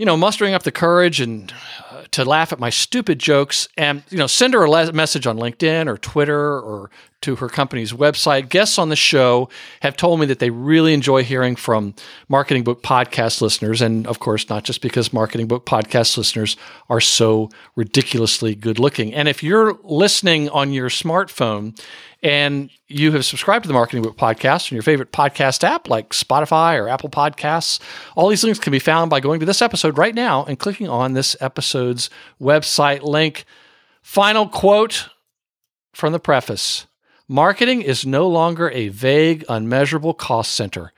you know mustering up the courage and uh, to laugh at my stupid jokes and you know send her a le- message on LinkedIn or Twitter or to her company's website. Guests on the show have told me that they really enjoy hearing from Marketing Book podcast listeners and of course not just because Marketing Book podcast listeners are so ridiculously good looking. And if you're listening on your smartphone and you have subscribed to the Marketing Book Podcast on your favorite podcast app like Spotify or Apple Podcasts, all these links can be found by going to this episode right now and clicking on this episode's website link. Final quote from the preface Marketing is no longer a vague, unmeasurable cost center.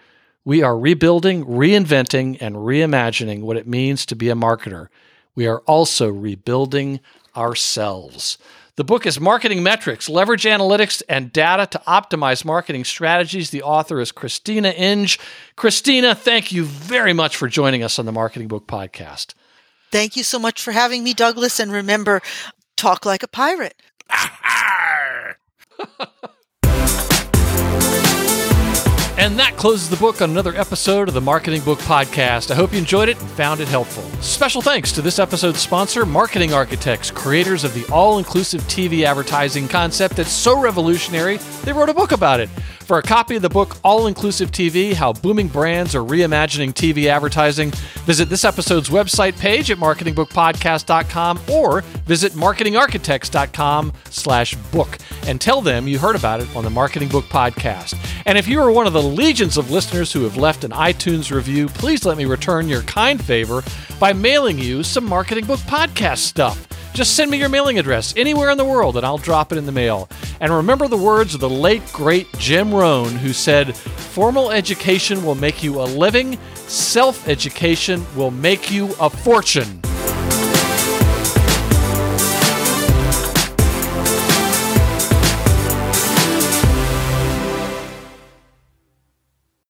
We are rebuilding, reinventing, and reimagining what it means to be a marketer. We are also rebuilding ourselves. The book is Marketing Metrics Leverage Analytics and Data to Optimize Marketing Strategies. The author is Christina Inge. Christina, thank you very much for joining us on the Marketing Book Podcast. Thank you so much for having me, Douglas. And remember, talk like a pirate. *laughs* And that closes the book on another episode of the Marketing Book Podcast. I hope you enjoyed it and found it helpful. Special thanks to this episode's sponsor, Marketing Architects, creators of the all inclusive TV advertising concept that's so revolutionary, they wrote a book about it. For a copy of the book All Inclusive TV How Booming Brands Are Reimagining TV Advertising, visit this episode's website page at marketingbookpodcast.com or visit marketingarchitects.com slash book and tell them you heard about it on the Marketing Book Podcast. And if you are one of the legions of listeners who have left an iTunes review, please let me return your kind favor by mailing you some Marketing Book Podcast stuff. Just send me your mailing address anywhere in the world and I'll drop it in the mail. And remember the words of the late, great Jim Rohn, who said, Formal education will make you a living, self education will make you a fortune.